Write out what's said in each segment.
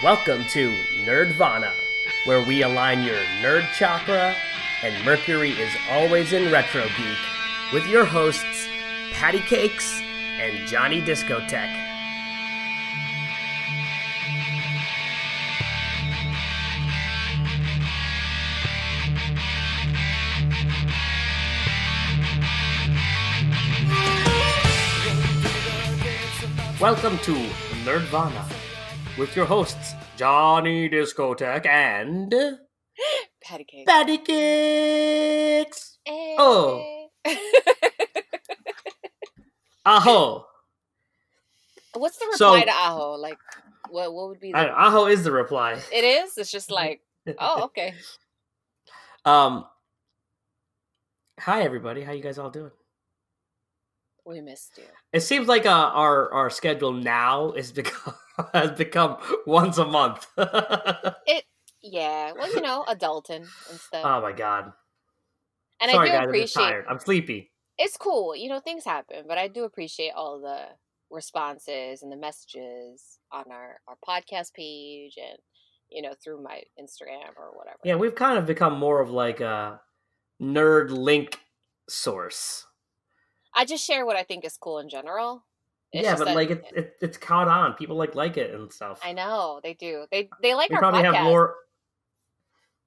Welcome to Nerdvana, where we align your nerd chakra and Mercury is always in Retro Geek with your hosts, Patty Cakes and Johnny Discotheque. Welcome to Nerdvana with your hosts, Johnny Discotheque and Patty cake. Patty Cakes. Oh. Aho. What's the So- reply to Aho? Like, what what would be I the? know, Aho is the reply. It is. It's just like, oh, okay. Um. Hi everybody, how you guys all doing? We missed you. It seems like uh, our our schedule now is become has become once a month. oh Yeah. Well, you know, adulting and stuff. Oh my god! and Sorry I do guys, I'm appreciate. tired. I'm sleepy. It's cool. You know, things happen, but I do appreciate all the responses and the messages on our our podcast page and you know through my Instagram or whatever. Yeah, we've kind of become more of like a nerd link source. I just share what I think is cool in general. It's yeah, but that- like it, it, it's caught on. People like like it and stuff. I know they do. They they like we our probably podcast. have more.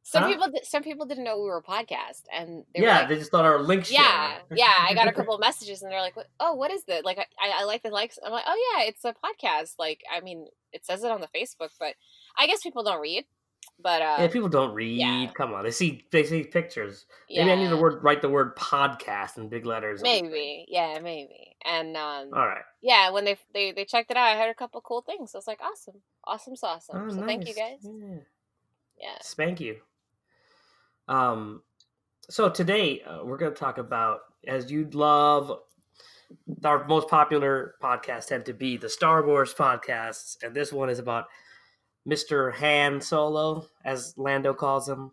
Some Huh? people, some people didn't know we were a podcast, and they Yeah, like, they just thought our link. yeah, yeah. I got a couple of messages, and they're like, "Oh, what is this?" Like, I, I like the likes. I'm like, "Oh yeah, it's a podcast." Like, I mean, it says it on the Facebook, but I guess people don't read. But uh, Yeah, people don't read. yeah. Come on, they see they see pictures. yeah, Maybe I need to word write the word podcast in big letters. on the thing. maybe, yeah, maybe. And um, All right. yeah, when they they they checked it out, I heard a couple cool things. I was like, "Awesome, awesome, awesome." Oh, so thank you guys. Yeah. Yeah. Spank you. Um, so today uh, we're going to talk about, as you'd love, our most popular podcasts tend to be the Star Wars podcasts, and this one is about Mr. Han Solo, as Lando calls him,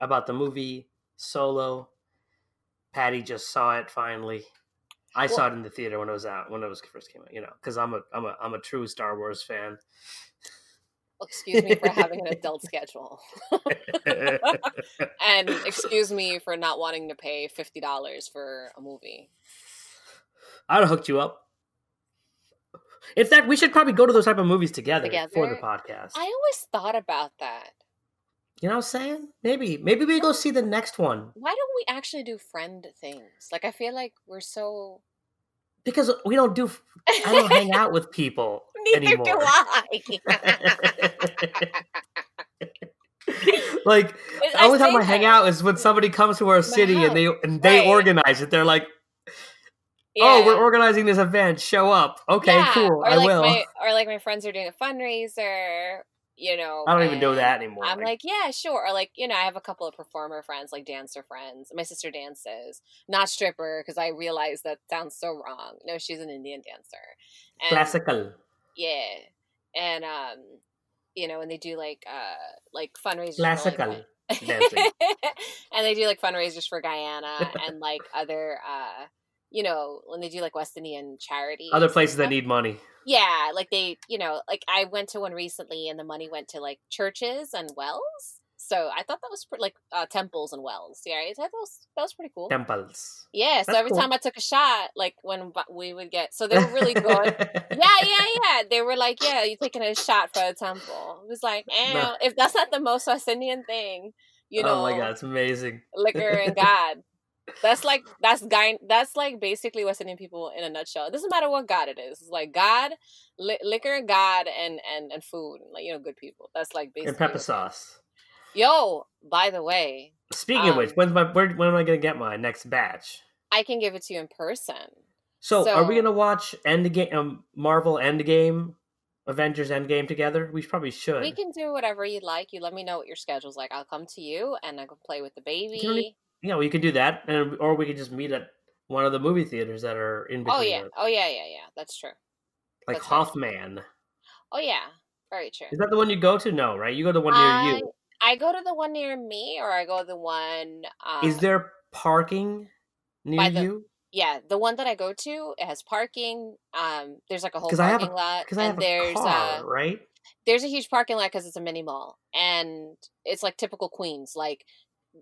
about the movie Solo. Patty just saw it finally. I saw it in the theater when it was out, when it was first came out. You know, because I'm a I'm a I'm a true Star Wars fan. Excuse me for having an adult schedule. and excuse me for not wanting to pay fifty dollars for a movie. I'd have hooked you up. In fact, we should probably go to those type of movies together, for the podcast. I always thought about that. You know what I'm saying? Maybe. Maybe we go see the next one. Why don't we actually do friend things? Like I feel like we're so. Because we don't do I don't hang out with people Neither anymore. do I. like I only time I hang out is when somebody comes to our city and they and they Right. organize it. They're like, "Oh, we're organizing this event. Show up." Okay, Yeah, cool. Or I like will. My, or like my friends are doing a fundraiser. You know, I don't even do and that anymore. I'm like, yeah, sure. Or like, you know, I have a couple of performer friends, like dancer friends. My sister dances, not stripper, because I realize that sounds so wrong. No, she's an Indian dancer. And, classical. Yeah, and um, you know, and they do like uh, like fundraisers. for, like, Classical dancing. and they do like fundraisers for Guyana and like other uh you know when they do like West Indian charity. Other places that need money. yeah like they you know like I went to one recently and the money went to like churches and wells so I thought that was pre- like uh, temples and wells yeah I thought that was that was pretty cool Temples. yeah so That's every cool. time I took a shot like when we would get so they were really good yeah, yeah, yeah. They were like, yeah, you're taking a shot for a temple. It was like, eh, No. if that's not the most West Indian thing, you know, oh my god, it's amazing. liquor and God. That's like that's guy. That's like basically West Indian people in a nutshell. It doesn't matter what God it is. It's like God, li- liquor, God, and and and food. Like you know, good people. That's like basically. And pepper sauce. Yo, by the way, Speaking of Um, which, when's my where, when am I gonna get my next batch? I can give it to you in person. So, are we gonna watch Endgame, um, Marvel Endgame, Avengers Endgame together? We probably should. We can do whatever you'd like. You let me know what your schedule's like. I'll come to you and I can play with the baby. Yeah, we could do that, and or we could just meet at one of the movie theaters that are in between. Oh yeah. Oh yeah. Yeah. Yeah. That's true. like that's. Hoffman. Oh yeah. Very true. Is that the one you go to? No, right? You go to the one near I, you. I go to the one near me, or I go to the one. Uh, Is there parking near the- you? Yeah, the one that I go to, it has parking. Um, there's like a whole Because I have parking a lot, because I and have a there's car, uh, right? there's a huge parking lot because it's a mini mall, and it's like typical Queens. Like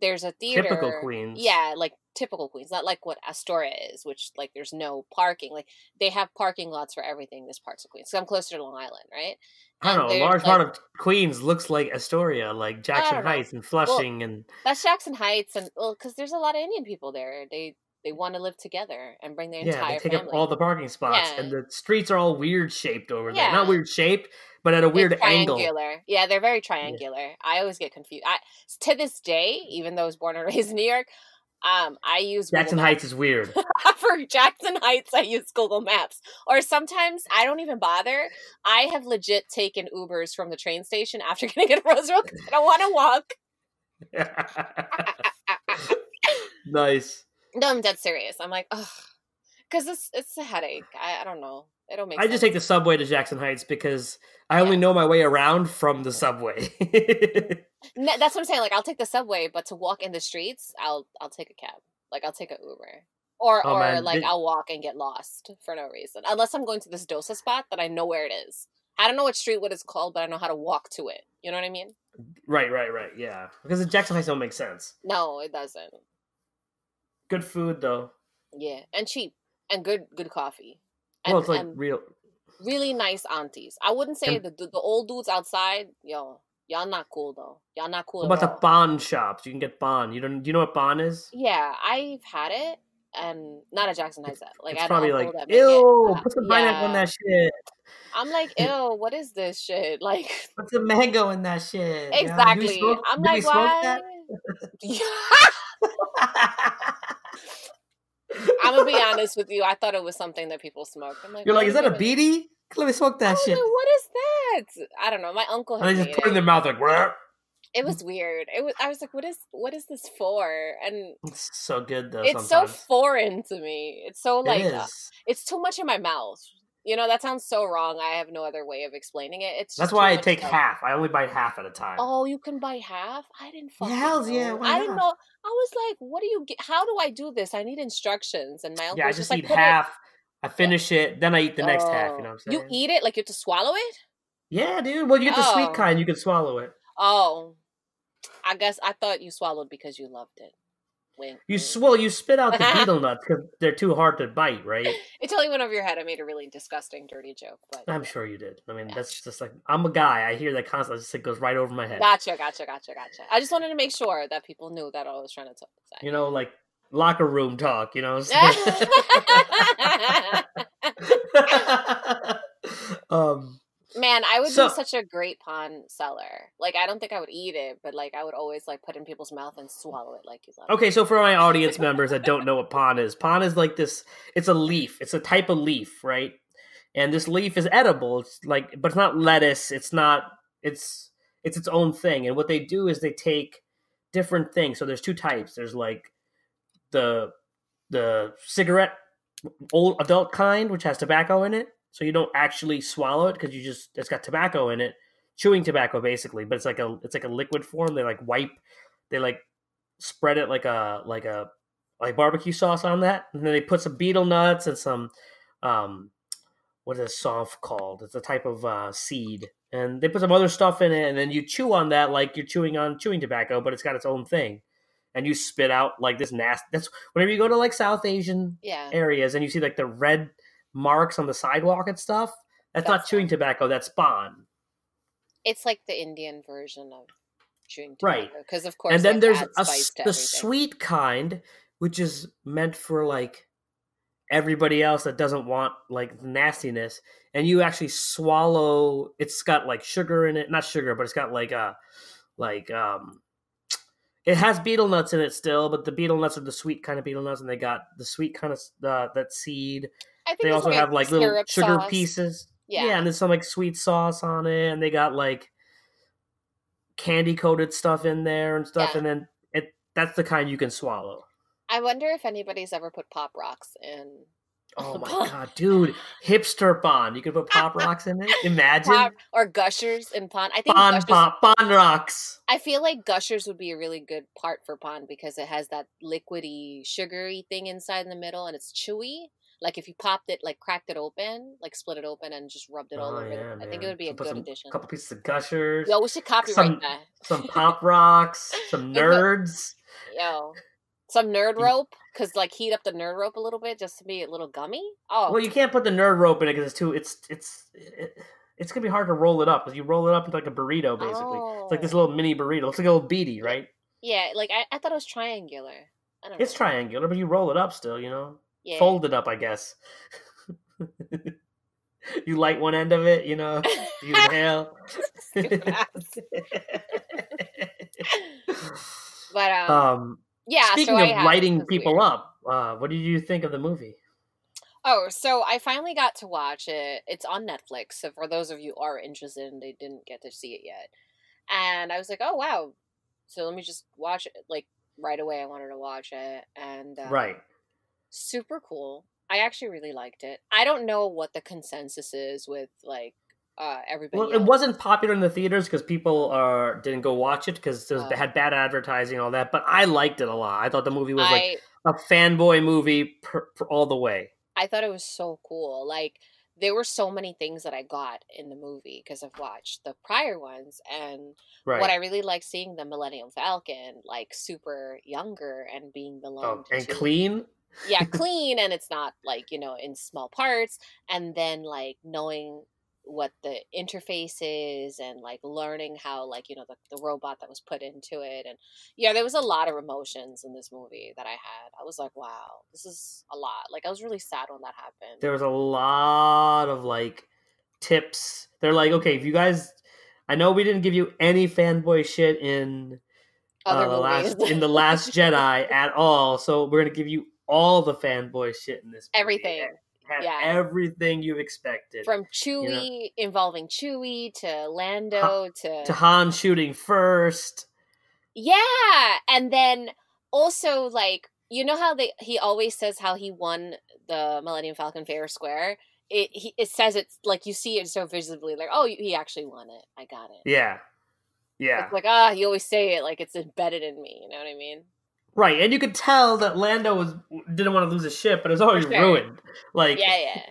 there's a theater. Typical Queens. Yeah, like typical Queens, not like what Astoria is, which like there's no parking. Like they have parking lots for everything. This parts of Queens. So I'm closer to Long Island, right? I don't And know. A large like- part of Queens looks like Astoria, like Jackson. Heights and Flushing, and That's Jackson Heights, and well, because there's a lot of Indian people there. They they want to live together and bring their yeah, entire they take family. up all the parking spots, Yeah. and the streets are all weird shaped over there. Not weird shaped, but at a weird angle. triangular. Yeah, they're very triangular. I always get confused. I to this day, even though I was born and raised in New York, um, I use Jackson. Heights is weird. for Jackson Heights, I use Google Maps. Or sometimes I don't even bother. I have legit taken Ubers from the train station after getting at Roosevelt because I don't want to walk. nice. No, I'm dead serious. I'm like, ugh, because it's it's a headache. I, I don't know. It don't make. I just take the subway to Jackson Heights because I only know my way around from the subway. N- That's what I'm saying. Like, I'll take the subway, but to walk in the streets, I'll I'll take a cab. Like, I'll take an Uber, or Oh, or man, like did- I'll walk and get lost for no reason, unless I'm going to this dosa spot that I know where it is. I don't know what street what it's called, but I know how to walk to it. You know what I mean? right, right, right. Yeah, because the Jackson Heights don't make sense. No, it doesn't. Good food though. Yeah, and cheap and good good coffee. And, well, it's like real. really nice aunties. I wouldn't say And- the, the the old dudes outside, yo, y'all not cool though. Y'all not cool. What at about the all. paan shops? You can get paan. You don't. Do you know what paan is? Yeah, I've had it, and not at Jackson Heights. Like it's I probably like, ew, put some pineapple in yeah. that shit. I'm like, ew, what is this shit? Like Put some mango in that shit. yeah. Exactly. smoke- I'm like, why? I'm gonna be honest with you. I thought it was something that people smoked. I'm like, You're like, is that a bidi? Let me smoke that shit. like, what is that? I don't know. My uncle And they just put it in their mouth like, "Wah." It was weird. It was. I was like, what is what is this for? And it's so good though. it's sometimes. so foreign to me. It's so like it uh, it's too much in my mouth. You know that sounds so wrong. I have no other way of explaining it. It's That's why I take stuff. half. I only bite half at a time. Oh, you can buy half? I didn't fucking hells know. yeah, I didn't know. I was like, what do you get? How do I do this? I need instructions. And my uncle yeah, I was just like, eat it- half. I finish it, then I eat the next half. You oh, know what I'm Oh, saying? You eat it like you have to swallow it? Yeah, dude. Well, you get the Oh. sweet kind. You can swallow it. Oh, I guess I thought you swallowed because you loved it. You swallow. You spit out the betel nuts because they're too hard to bite, right? It totally went over your head. I made a really disgusting, dirty joke, but I'm sure you did. I mean, Yeah. that's just like I'm a guy. I hear that constantly. It just goes right over my head. gotcha, gotcha, gotcha, gotcha. I just wanted to make sure that people knew that I was trying to talk. You know, like locker room talk. You know. what I'm saying? um. Man, I would So- be such a great paan seller. Like, I don't think I would eat it, but like, I would always like put it in people's mouth and swallow it like you love. it. Okay, so for my audience members that don't know what pon is, pon is like this. It's a leaf. It's a type of leaf, right? And this leaf is edible. It's like, but it's not lettuce. It's not. It's it's its own thing. And what they do is they take different things. So there's two types. There's like the the cigarette old adult kind, which has tobacco in it. So you don't actually swallow it because you just it's got tobacco in it, chewing tobacco basically. But it's like a it's like a liquid form. They like wipe. They like spread it like a like a like barbecue sauce on that, and then they put some betel nuts and some um what is saunf called? It's a type of uh, seed, and they put some other stuff in it, and then you chew on that like you're chewing on chewing tobacco, but it's got its own thing, and you spit out like this nasty. That's whenever you go to like South Asian Yeah. areas and you see like the red marks on the sidewalk and stuff. That's, not That's chewing tobacco. That's spawn. It's like the Indian version of chewing tobacco, Right. Because, of course, and then there's a, spice s- to the everything. sweet kind, which is meant for like everybody else that doesn't want like nastiness, and you actually swallow. It's got like sugar in it, not sugar, but it's got like a like um. It has betel nuts in it still, but the betel nuts are the sweet kind of betel nuts, and they got the sweet kind of uh, that seed. They also like have like little sugar sauce. pieces. Yeah. Yeah. and there's some like sweet sauce on it, and they got like candy coated stuff in there and stuff, Yeah. and then it that's the kind you can swallow. I wonder if anybody's ever put pop rocks in Oh my god, dude! Hipster paan. You could put pop rocks in it. Imagine pop or gushers in paan. I think paan gushers, pop paan rocks. I feel like gushers would be a really good part for paan because it has that liquidy, sugary thing inside in the middle, and it's chewy. Like if you popped it, like cracked it open, like split it open and just rubbed it all Oh, over. yeah, the, I think it would be a good some- addition. couple pieces of gushers, Yo, we should copyright some- that. some pop rocks, some nerds. Yo, some nerd rope, cause like heat up the nerd rope a little bit just to be a little gummy. Oh, Well, you oh. can't put the nerd rope in it because it's too. It's it's it, it's gonna be hard to roll it up because you roll it up into like a burrito basically. It's like this Oh. little mini burrito. It's like a little bidi, right? Yeah, like I, I thought it was triangular. I don't know. It's triangular, but you roll it up still. You know, Yeah. fold it up, I guess. you light one end of it, you know. You inhale. But um, um, yeah. speaking so I of lighting people weird. up, uh, what did you think of the movie? Oh, so I finally got to watch it. It's on Netflix. So for those of you who are interested and they didn't get to see it yet, and I was like, oh wow. So let me just watch it. Like right away, I wanted to watch it, and um, right. Super cool. I actually really liked it. I don't know what the consensus is with like uh everybody. Well, it wasn't popular in the theaters because people are didn't go watch it because it was- Oh. had bad advertising and all that. But I liked it a lot. I thought the movie was like a fanboy movie per, per all the way. I thought it was so cool. Like there were so many things that I got in the movie because I've watched the prior ones and Right. what I really like seeing the Millennium Falcon like super younger and being belonged oh, and clean. Yeah, clean and it's not like, you know, in small parts and then like knowing what the interface is and like learning how like you know the, the robot that was put into it and yeah there was a lot of emotions in this movie that i had. I was like wow this is a lot. Like i was really sad when that happened. There was a lot of like tips. They're like, okay, if you guys, I know we didn't give you any fanboy shit in uh, the last in the Last Jedi at all, so we're gonna give you all the fanboy shit in this. Movie. everything Had yeah. everything you expected. from chewie involving chewie to lando to, to Han shooting first. yeah and then also like you know how they he always says how he won the millennium falcon fair square it he, it says it's like you see it so visibly like oh he actually won it i got it Yeah. Yeah. it's like ah you always say it like it's embedded in me you know what i mean Right. And you could tell that Lando was didn't want to lose his ship, but it was already sure. ruined. Like yeah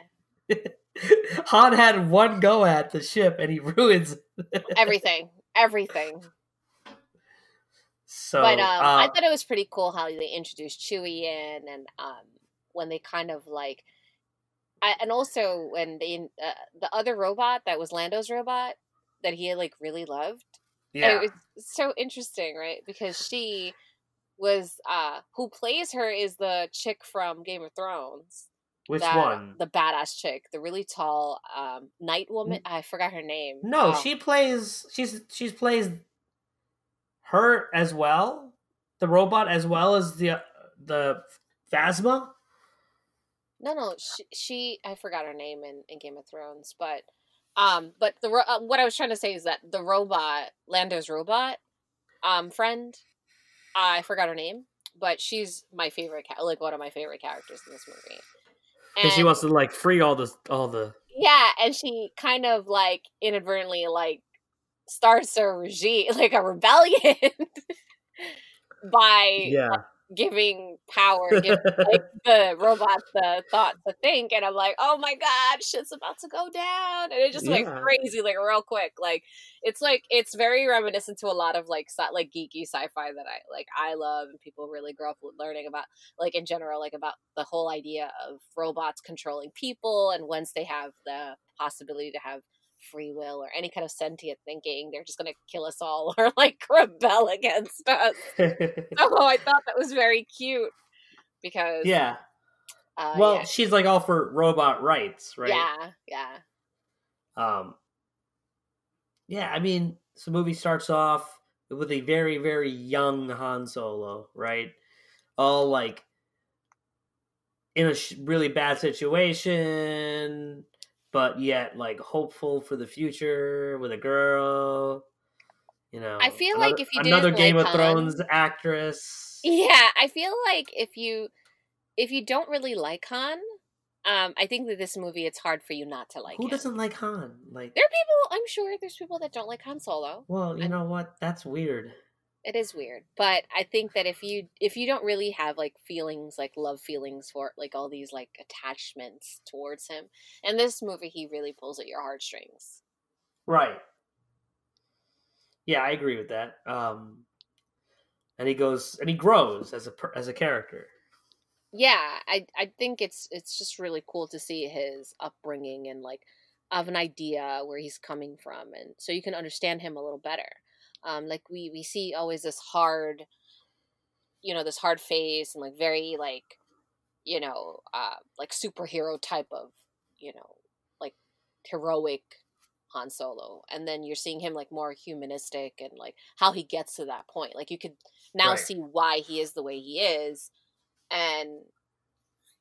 yeah Han had one go at the ship and he ruins everything everything so but um, I uh, thought it was pretty cool how they introduced Chewie in, and um, when they kind of like, I, and also when they uh, the other robot that was Lando's robot that he like really loved. yeah. it was so interesting, right? Because she was uh who plays her is the chick from Game of Thrones. Which that- one? The badass chick, the really tall um night woman. I forgot her name. No, Oh. she plays she's she's plays her as well, the robot as well as the the Phasma. No, no, she, she I forgot her name in, in Game of Thrones, but um, but the uh, what I was trying to say is that the robot, Lando's robot, um, friend, I forgot her name, but she's my favorite, ca- like one of my favorite characters in this movie. And she wants to like free all the all the yeah, and she kind of like inadvertently like starts a regime, like a rebellion, by yeah. Giving power, giving like the robots the thought to think, and I'm like, oh my god, shit's about to go down, and it just went Yeah. crazy, like real quick. Like it's like it's very reminiscent to a lot of like sci- like geeky sci-fi that I like I love, and people really grow up learning about, like in general, like about the whole idea of robots controlling people, and once they have the possibility to have free will or any kind of sentient thinking they're just gonna kill us all or like rebel against us oh, I thought that was very cute because yeah. uh, Well, yeah, she's like all for robot rights, right? yeah, yeah, Um, yeah, I mean, so the movie starts off with a very, very young Han Solo, right? All like in a sh- really bad situation, but yet like hopeful for the future with a girl. You know, I feel another- like if you another Game of Thrones actress, yeah. I feel like if you if you don't really like Han, um, I think that this movie it's hard for you not to like who him. doesn't like Han? Like, There are people. I'm sure there's people that don't like Han Solo. well, you I- know what? That's weird. It is weird, but I think that if you if you don't really have like feelings like love feelings for like all these like attachments towards him, and this movie he really pulls at your heartstrings. Right. Yeah, I agree with that. Um, and he goes and he grows as a as a character. Yeah, I I think it's it's just really cool to see his upbringing and like of an idea where he's coming from, and so you can understand him a little better. Um, like we we see always this hard, you know, this hard face and like very like, you know, uh, like superhero type of, you know, like heroic Han Solo, and then you're seeing him like more humanistic and like how he gets to that point. Like you could now Right. see why he is the way he is, and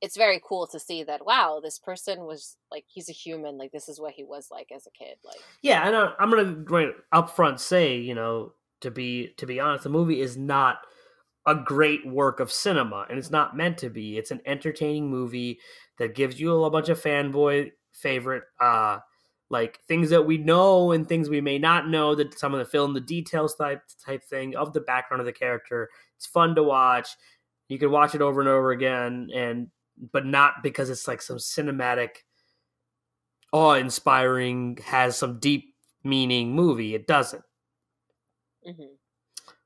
it's very cool to see that wow, this person was like he's a human. Like this is what he was like as a kid. Like Yeah, and I- I'm gonna right up front say, you know, to be to be honest, the movie is not a great work of cinema, and it's not meant to be. It's an entertaining movie that gives you a bunch of fanboy favorite, uh, like things that we know and things we may not know. That some of the fill in the details type type thing of the background of the character. It's fun to watch. You can watch it over and over again, and but not because it's like some cinematic awe inspiring, has some deep meaning movie. It doesn't, mhm.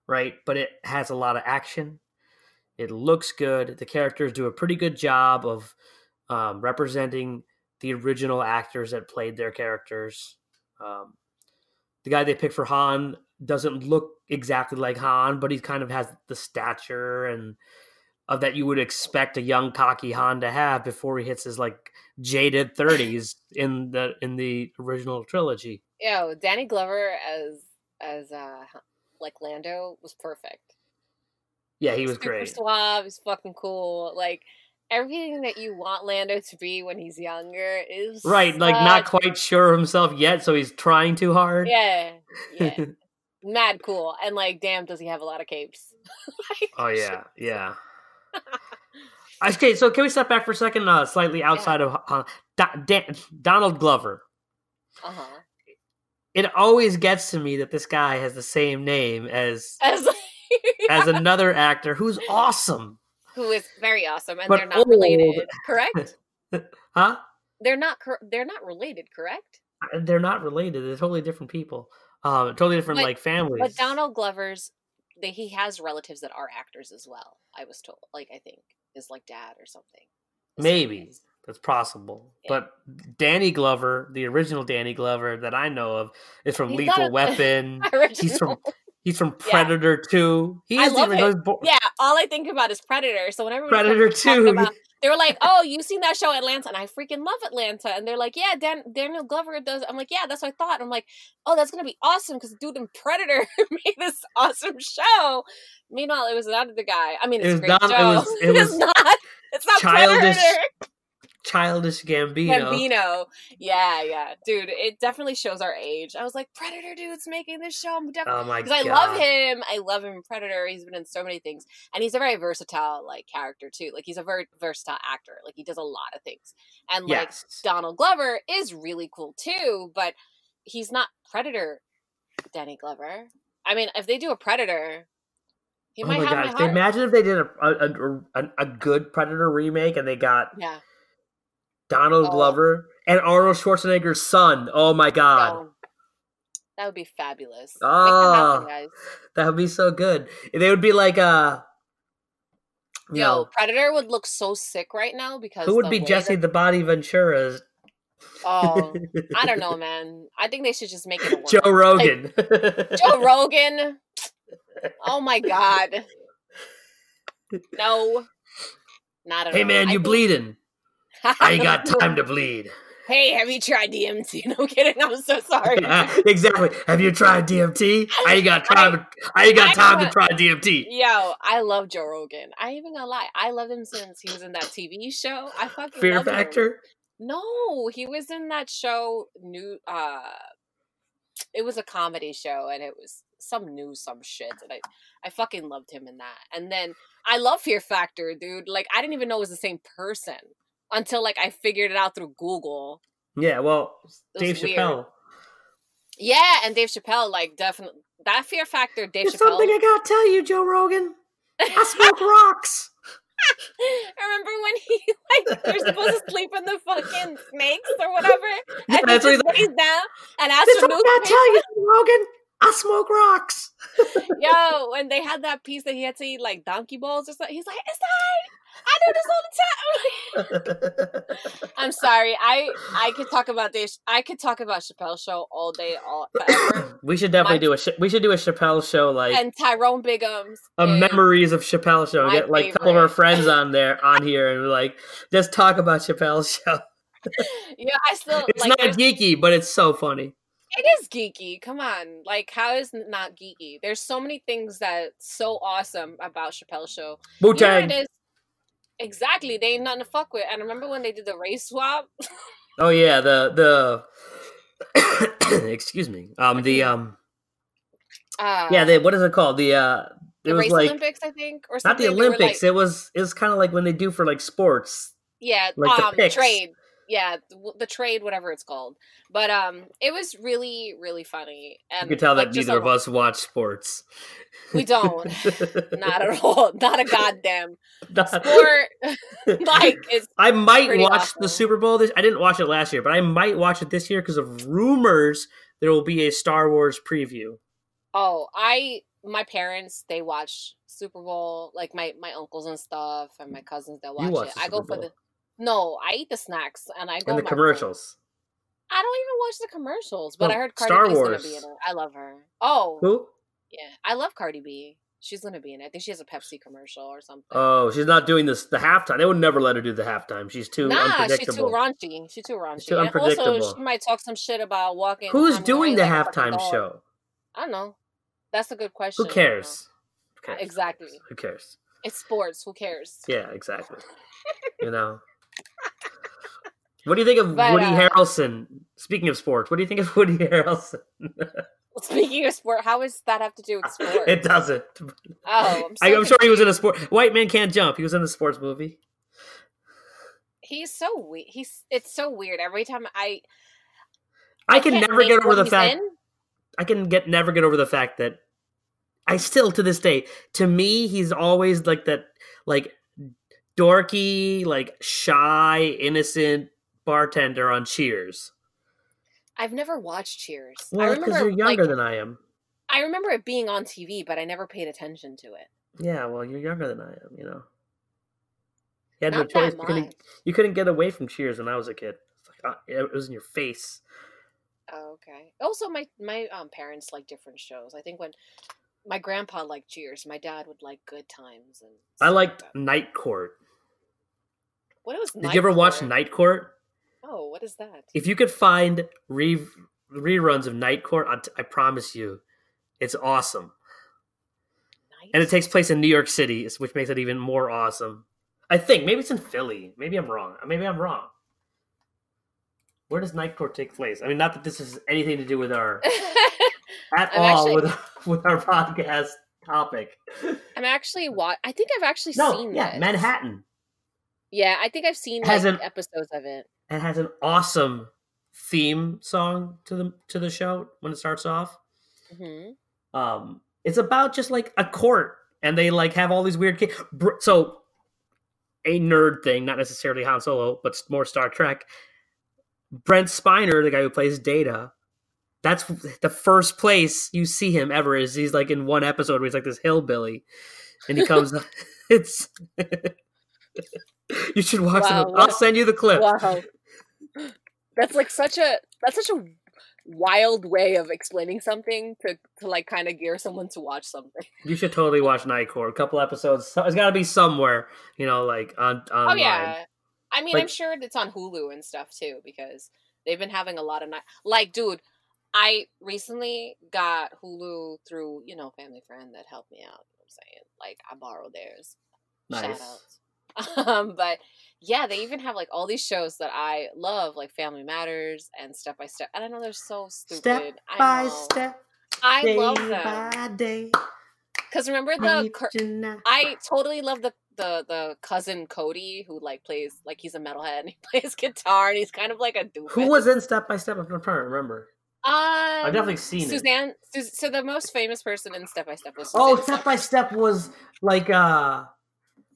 right? But it has a lot of action. It looks good. The characters do a pretty good job of um, representing the original actors that played their characters. Um, the guy they picked for Han doesn't look exactly like Han, but he kind of has the stature and of that you would expect a young cocky Han to have before he hits his like jaded thirties in the in the original trilogy. Yo, Danny Glover as as uh like Lando was perfect. Yeah, he was Super great. suave. He's fucking cool. Like everything that you want Lando to be when he's younger is Right, like not quite sure of himself yet, so he's trying too hard. Yeah, yeah, mad cool. And like, damn, does he have a lot of capes? Like, oh yeah, yeah. Okay, so can we step back for a second, uh, slightly outside of uh, Da- Dan- Donald Glover? Uh huh. It always gets to me that this guy has the same name as As as another actor who's awesome, who is very awesome, and But they're not old. related. Correct? huh? They're not. Cor- they're not related. Correct? They're not related. They're totally different people. Um, totally different But- like families. But Donald Glover's, they, he has relatives that are actors as well. I was told. Like I think is like dad or something. Maybe that's possible. Yeah. But Danny Glover, the original Danny Glover that I know of, is from He's Lethal Weapon. He's from he's from Yeah. Predator Two. He I love original- it. Yeah, all I think about is Predator. So whenever Predator Two. about, they were like, "Oh, you seen that show Atlanta?" And I freaking love Atlanta. And they're like, "Yeah, Dan- Daniel Glover does." I'm like, "Yeah, that's what I thought." I'm like, "Oh, that's gonna be awesome because dude in Predator made this awesome show." Meanwhile, it was not the guy. I mean, It was a great not- it was- it was not. It's not childish Predator. Childish Gambino. Gambino. Yeah, yeah, dude. It definitely shows our age. I was like, Predator dude's making this show. I'm definitely Oh my because I love him. I love him Predator. He's been in so many things, and he's a very versatile like character too. Like he's a very versatile actor. Like he does a lot of things, and like Yes. Donald Glover is really cool too. But he's not Predator, Danny Glover. I mean, if they do a Predator, he oh might my have god! my heart. Imagine if they did a a, a a good Predator remake and they got yeah, Donald Oh. Glover and Arnold Schwarzenegger's son. Oh my god! no. that would be fabulous. Oh. that happen, guys. That would be so good. They would be like uh you Yo, know, Predator would look so sick right now because who would be Jesse that- the Body Ventura's? Oh, I don't know, man. I think they should just make it a Joe. Rogan. Joe Rogan. Oh my god. No. Not at hey all. Hey man, I you think- bleeding. I ain't got time to bleed. Hey, have you tried DMT? No kidding. I'm so sorry. exactly. Have you tried DMT? I ain't got time. I ain't got I time to got- try DMT. Yo, I love Joe Rogan. I ain't even gonna lie. I loved him since he was in that TV show. I fucking Fear loved him. Factor. No, he was in that show. New. Uh, it was a comedy show, and it was some new some shit, and I, I fucking loved him in that. And then I love Fear Factor, dude. Like I didn't even know it was the same person until like I figured it out through Google. Yeah. Well, Dave weird. Chappelle. Yeah, and Dave Chappelle, like definitely that Fear Factor, Dave There's Chappelle. something I gotta tell you, Joe Rogan. I smoke rocks. I remember when he like they're supposed to sleep in the fucking snakes or whatever, Yeah, and that's he what just lays down and asks There's for something I gotta tell you, Joe Rogan. I smoke rocks. Yo, when they had that piece that he had to eat like donkey balls or something, he's like, "It's. I do this all the time." I'm sorry. I I could talk about this. I could talk about Chappelle show all day, all forever. we should definitely My- do a we should do a Chappelle show like and Tyrone Biggums. a memories of Chappelle show. Get like a couple of our friends on there on here and like just talk about Chappelle show. Yeah, I still It's like. not geeky, but it's so funny. It is geeky. Come on. Like, how is not geeky? There's so many things that's so awesome about Chappelle Show. Wu You know what Tang. it is? Exactly. They ain't nothing to fuck with. And remember when they did the race swap? Oh yeah, the the excuse me. Um the um Uh, yeah, the what is it called? The uh it the was race like Olympics, I think, or not the Olympics. like- it was it was kind of like when they do for like sports. yeah, like the um, picks. trade. Yeah, the, the trade, whatever it's called. But um, it was really, really funny. And You can tell like, that neither of us watch sports. We don't. Not at all. Not a goddamn Not- sport. like I might watch awful. the Super Bowl this. I didn't watch it last year, but I might watch it this year because of rumors there will be a Star Wars preview. Oh, I my parents they watch Super Bowl, like my my uncles and stuff, and my cousins that watch watch it. I go Super for the no, I eat the snacks and I go and the commercials. I don't even watch the commercials, but I Oh, heard Cardi Star B's gonna be in it. I love her. Oh, Who? yeah, I love Cardi B. She's gonna be in it. I think she has a Pepsi commercial or something. Oh, she's not doing this the halftime. They would never let her do the halftime. She's too nah, she's too unpredictable. raunchy. She's too raunchy. too and also, she might talk some shit about walking. Who's doing the halftime show? I don't know. That's a good question. Who I don't know. cares? Who cares? Exactly. Who cares? It's sports. Who cares? Yeah, exactly. you know. What do you think of But, Woody uh, Harrelson? Speaking of sports, what do you think of Woody Harrelson? Speaking of sport, how does that have to do with sports? it doesn't. Oh, I'm, so I, am sure he was in a sport. White man can't jump. He was in a sports movie. He's so weird. He's it's so weird. Every time I I, can can't never get over the fact. in. I can get never get over the fact that I still to this day, to me, he's always like that, like dorky, like shy, innocent bartender on Cheers. I've never watched Cheers. I Well, because you're younger like, than I am. I remember it being on TV, but I never paid attention to it. Yeah, well, you're younger than I am. You know. You had no choice. You couldn't, you couldn't get away from Cheers when I was a kid. Like, uh, it was in your face. Oh, okay. Also, my my um parents like different shows. I think when my grandpa liked Cheers, my dad would like Good Times and. I liked like. Night Court. What was? Did you ever watch Night Court? Oh, what is that? If you could find re- reruns of Night Court, I, I promise you, it's awesome. And it takes place in New York City, which makes it even more awesome. I think maybe it's in Philly. Maybe I'm wrong. Uh, maybe I'm wrong. Where does Night Court take place? I mean, not that this has anything to do with our at I'm all actually- with with our podcast topic. I'm actually wa- I think I've actually No, seen yeah, this. Manhattan. Yeah, I think I've seen like, an- episodes of it. It has an awesome theme song to the to the show when it starts off. hmm Um, it's about just like a court, and they like have all these weird. Br- so, a nerd thing, not necessarily Han Solo, but more Star Trek. Brent Spiner, the guy who plays Data, that's the first place you see him ever. Is he's like in one episode where he's like this hillbilly, and he comes. it's. You should watch Wow, it. I'll send you the clip. Wow, that's like such a that's such a wild way of explaining something to to like kind of gear someone to watch something. You should totally watch Night Court. A couple episodes. It's got to be somewhere, you know, like on oh, online. Oh yeah, I mean, Like- I'm sure it's on Hulu and stuff too because they've been having a lot of night. Like, dude, I recently got Hulu through you know family friend that helped me out. You know what I'm saying, like, I borrowed theirs. Nice. Shout outs. Um, but yeah, they even have like all these shows that I love, like Family Matters and Step by Step. And I know they're so stupid. Step I by know. step, I day love them by day. because remember the cur- I totally love the the the cousin Cody who like plays like he's a metalhead and he plays guitar and he's kind of like a doofus. Who was in Step by Step? I'm trying to remember. Um, I've definitely seen it. Suzanne. Sus- So the most famous person in Step by Step was Oh, step by step was like uh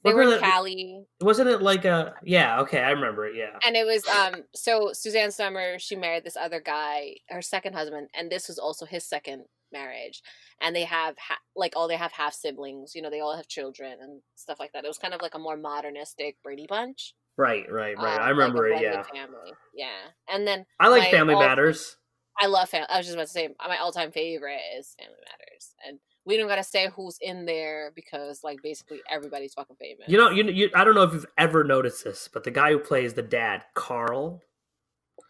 They were in wasn't it- Cali, wasn't it like a yeah, okay, I remember it, yeah. and it was um. So Suzanne Summer, she married this other guy, her second husband, and this was also his second marriage. And they have ha- like all they have half siblings. You know, they all have children and stuff like that. It was kind of like a more modernistic Brady Bunch. Right, right, right. um, I remember like it, yeah. Family, yeah. And then I like Family Matters. I love fam. I was just about to say my all time favorite is Family Matters, and we don't gotta say who's in there because like basically everybody's fucking famous. You know, you, you I don't know if you've ever noticed this, but the guy who plays the dad, Carl.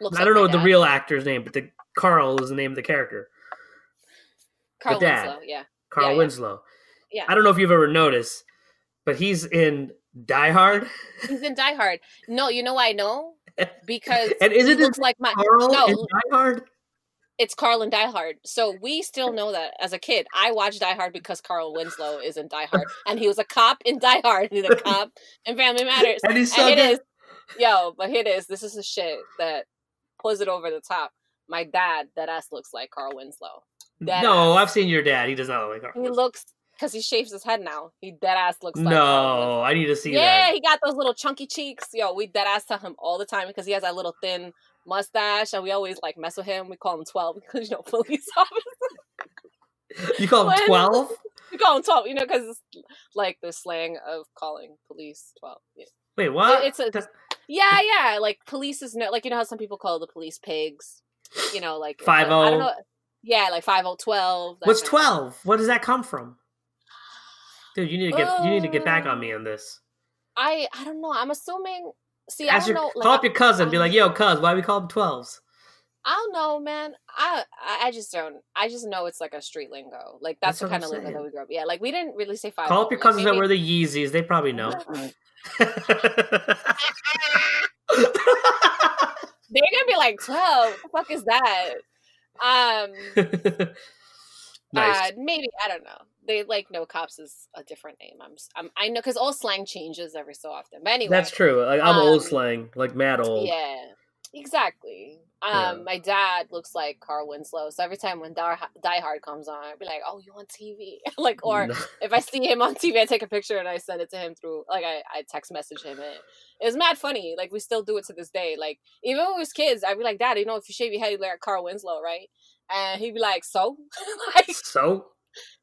Looks I don't know my the real actor's name, but the Carl is the name of the character. Carl dad. Winslow. Yeah, Carl Yeah. Winslow. Yeah. I don't know if you've ever noticed, but he's in Die Hard. he's in Die Hard. No, you know why I know because and isn't it looks like my. Carl no. in Die Hard? It's Carl and Die Hard. So we still know that as a kid. I watched Die Hard because Carl Winslow is in Die Hard, and he was a cop in Die Hard, and he's a cop in Family Matters. And he's so and it good. yo, but here it is. This is the shit that pulls it over the top. My dad, that ass looks like Carl Winslow. Dead No, ass. I've seen your dad. He does not look like Carl. He Winslow. looks because he shaves his head now. He dead ass looks like Carl No, I need to see Yeah, that. he got those little chunky cheeks. Yo, we dead ass tell him all the time because he has that little thin mustache, and we always like mess with him. We call him twelve because you know police officer. You call him twelve? We call him twelve, you know, because it's like the slang of calling police twelve. Yeah, Wait, what? it's a- yeah, yeah. Like police is no, like you know how some people call the police pigs. You know, like uh, I 50. don't know. Yeah, like five oh twelve. What's twelve? What does that come from? Dude, you need to get you need to get back on me on this. I I don't know. I'm assuming. See, I don't your, know. like, call up your cousin. Be um, like, "Yo, cuz, why we call them 12s? I don't know, man. I I- just don't. I just know it's like a street lingo. Like that's, That's the kind I'm of lingo that we grew up. Yeah, like we didn't really say five. Call up your like, cousins that maybe- wear the Yeezys. They probably know. They're gonna be like twelve. What the fuck is that? Um, nice. uh, maybe I don't know. They like no cops is a different name. I'm, I'm I know because all slang changes every so often. But anyway, That's true. Like I'm old um, slang, like mad old. Yeah, exactly. Um, Yeah. my dad looks like Carl Winslow, so every time when Die, Die Hard comes on, I'd be like, "Oh, you on TV?" like, or No. if I see him on TV, I take a picture and I send it to him through, like, I, I text message him. And it was mad funny. Like, we still do it to this day. Like, even when we was kids, I'd be like, Dad, you know, if you shave your head, you look like Carl Winslow, right? And he'd be like, So? like, so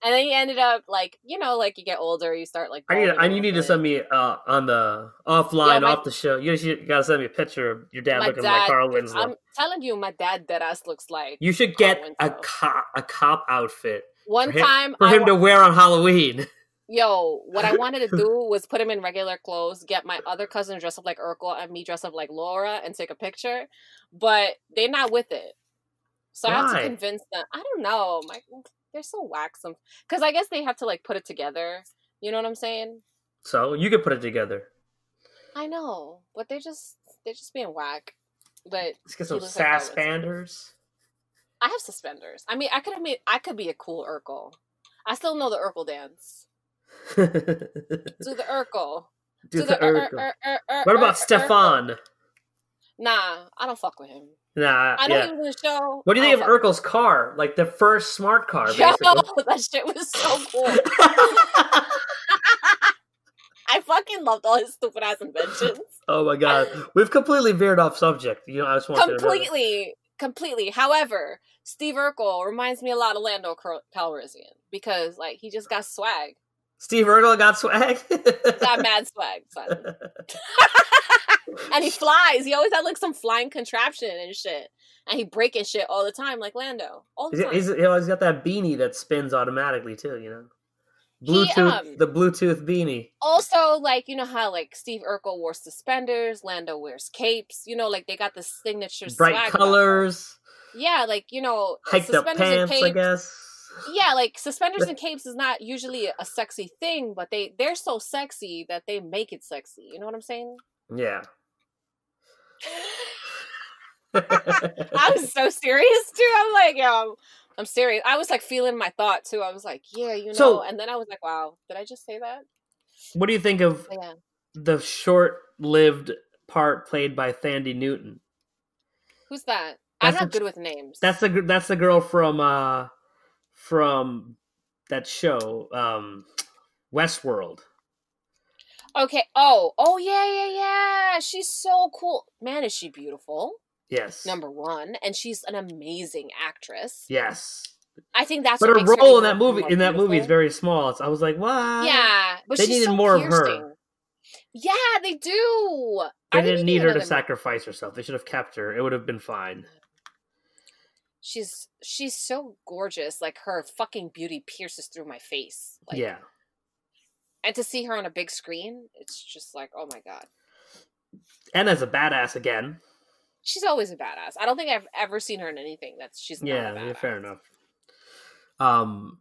and then he ended up, like, you know, like you get older, you start, like, I need. I you need to send me uh on the offline Yeah, my- off the show. You, you gotta send me a picture of your dad looking like Carl Winslow. I'm telling you, my dad dead ass looks like. you should get a cop a cop outfit One for him- time, for I him wa- to wear on Halloween. Yo, what I wanted to do was put him in regular clothes, get my other cousin dress up like Urkel and me dress up like Laura and take a picture, but they're not with it. So I have to convince them. I don't know. My they're so whack some because I guess they have to like put it together. You know what I'm saying? So you could put it together. I know, but they're just they're just being whack. But Let's get some looks like I have suspenders. I mean, I could have made I could be a cool Urkel. I still know the Urkel dance. Do Do the Urkel. the Do Ur- Ur- Urkel. Ur- Ur- Ur- What about Stefan? Nah, I don't fuck with him. Nah, I know yeah. was in the show. What do you think of Urkel's car? Like the first smart car, Yo, basically. that shit was so cool. I fucking loved all his stupid ass inventions. oh my god, we've completely veered off subject. You know, I just want to completely, completely. However, Steve Urkel reminds me a lot of Lando Calrissian because, like, he just got swag, Steve Urkel got swag. got mad swag, son. and he flies. He always had like some flying contraption and shit, and he breaking shit all the time, like Lando, all the He's, time. he's, he always got that beanie that spins automatically too. You know, He, Bluetooth, um, the Bluetooth beanie. also like you know how like Steve Urkel wore suspenders, Lando wears capes. You know, like they got the signature Bright colors, Yeah, like you know, hiked up suspenders and pants. I guess. Yeah, like suspenders and capes is not usually a sexy thing, but they they're so sexy that they make it sexy. You know what I'm saying? Yeah. I was so serious too. I'm like, yo, I'm serious. I was like feeling my thought too. I was like, yeah, you know. So- and then I was like, wow, did I just say that? what do you think of yeah. the short-lived part played by Thandie Newton? Who's that? I'm That's not the- good with names. That's the that's the girl from uh from that show um Westworld. okay. Oh, oh yeah, yeah, yeah. She's so cool. Man, is she beautiful? Yes. Number one, and she's an amazing actress. Yes. I think that's. But what her role in that movie in that movie is very small. It's, I was like, what? Yeah, but They needed so more of her. Yeah, they do. They I didn't we need her to sacrifice herself. They should have kept her. It would have been fine. She's she's so gorgeous. Like her fucking beauty pierces through my face. Like, yeah. and to see her on a big screen, it's just like, oh my god. And as a badass again. She's always a badass. I don't think I've ever seen her in anything that's she's not Yeah, yeah, fair enough. Um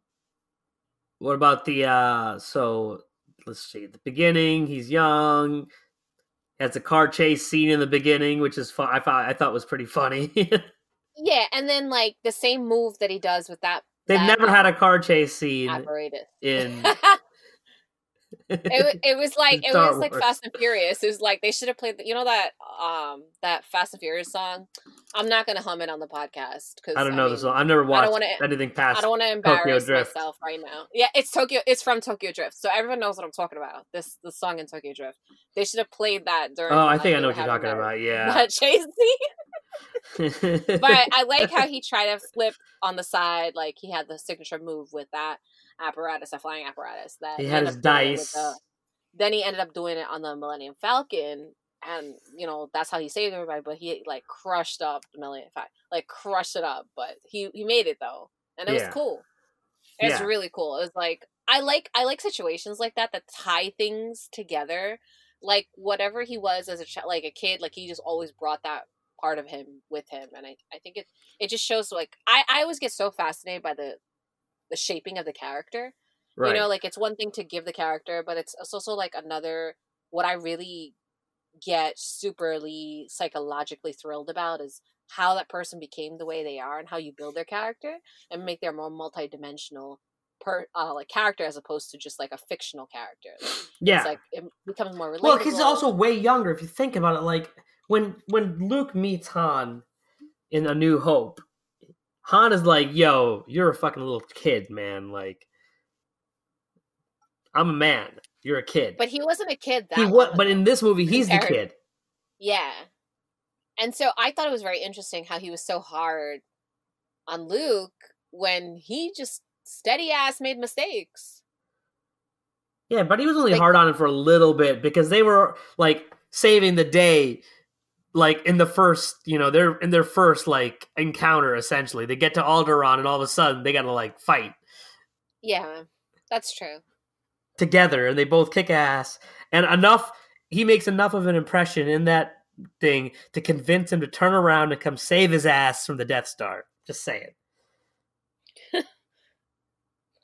what about the uh so let's see, the beginning, he's young, has a car chase scene in the beginning, which is fun. I thought I thought was pretty funny. Yeah, and then like the same move that he does with that They've That, never um, had a car chase scene apparatus. in it, it was like it Star was like Wars. Fast and Furious. It was like they should have played. The, you know that um that Fast and Furious song. I'm not gonna hum it on the podcast because I don't know mean, this song. I've never watched I don't wanna- anything past I don't want to embarrass myself right now. Yeah, it's Tokyo. It's from Tokyo Drift, so everyone knows what I'm talking about. This the song in Tokyo Drift. They should have played that during. Oh, I think I know what you're talking about. Yeah. That chase scene. but I like how he tried to flip on the side, like he had the signature move with that apparatus, a flying apparatus. That He had his up doing it with dice. the- then he ended up doing it on the Millennium Falcon, and you know that's how he saved everybody. But he like crushed up the Millennium Falcon, like crushed it up. But he he made it though, and it Yeah. was cool. It's Yeah. really cool. It was like I like I like situations like that that tie things together. Like whatever he was as a child, like a kid, like he just always brought that part of him with him, and I I think it it just shows like I I always get so fascinated by the the shaping of the character. right. You know, like it's one thing to give the character, but it's it's also like another what I really get superly psychologically thrilled about is how that person became the way they are and how you build their character and make their more multidimensional per uh, like character as opposed to just like a fictional character. yeah. It's like it becomes more relatable. Well, he's also way younger. If you think about it, like when when Luke meets Han in A New Hope, Han is like, "Yo, you're a fucking little kid, man. Like, I'm a man. You're a kid." but he wasn't a kid that he long But in this movie, he's the kid. Yeah. And so I thought it was very interesting how he was so hard on Luke when he just steady ass made mistakes. Yeah, but he was only Like- hard on him for a little bit because they were like saving the day. Like in the first, you know, they're in their first like encounter. Essentially, they get to Alderaan, and all of a sudden they gotta like fight. Yeah, that's true. together and they both kick ass and enough he makes enough of an impression in that thing to convince him to turn around and come save his ass from the death star just saying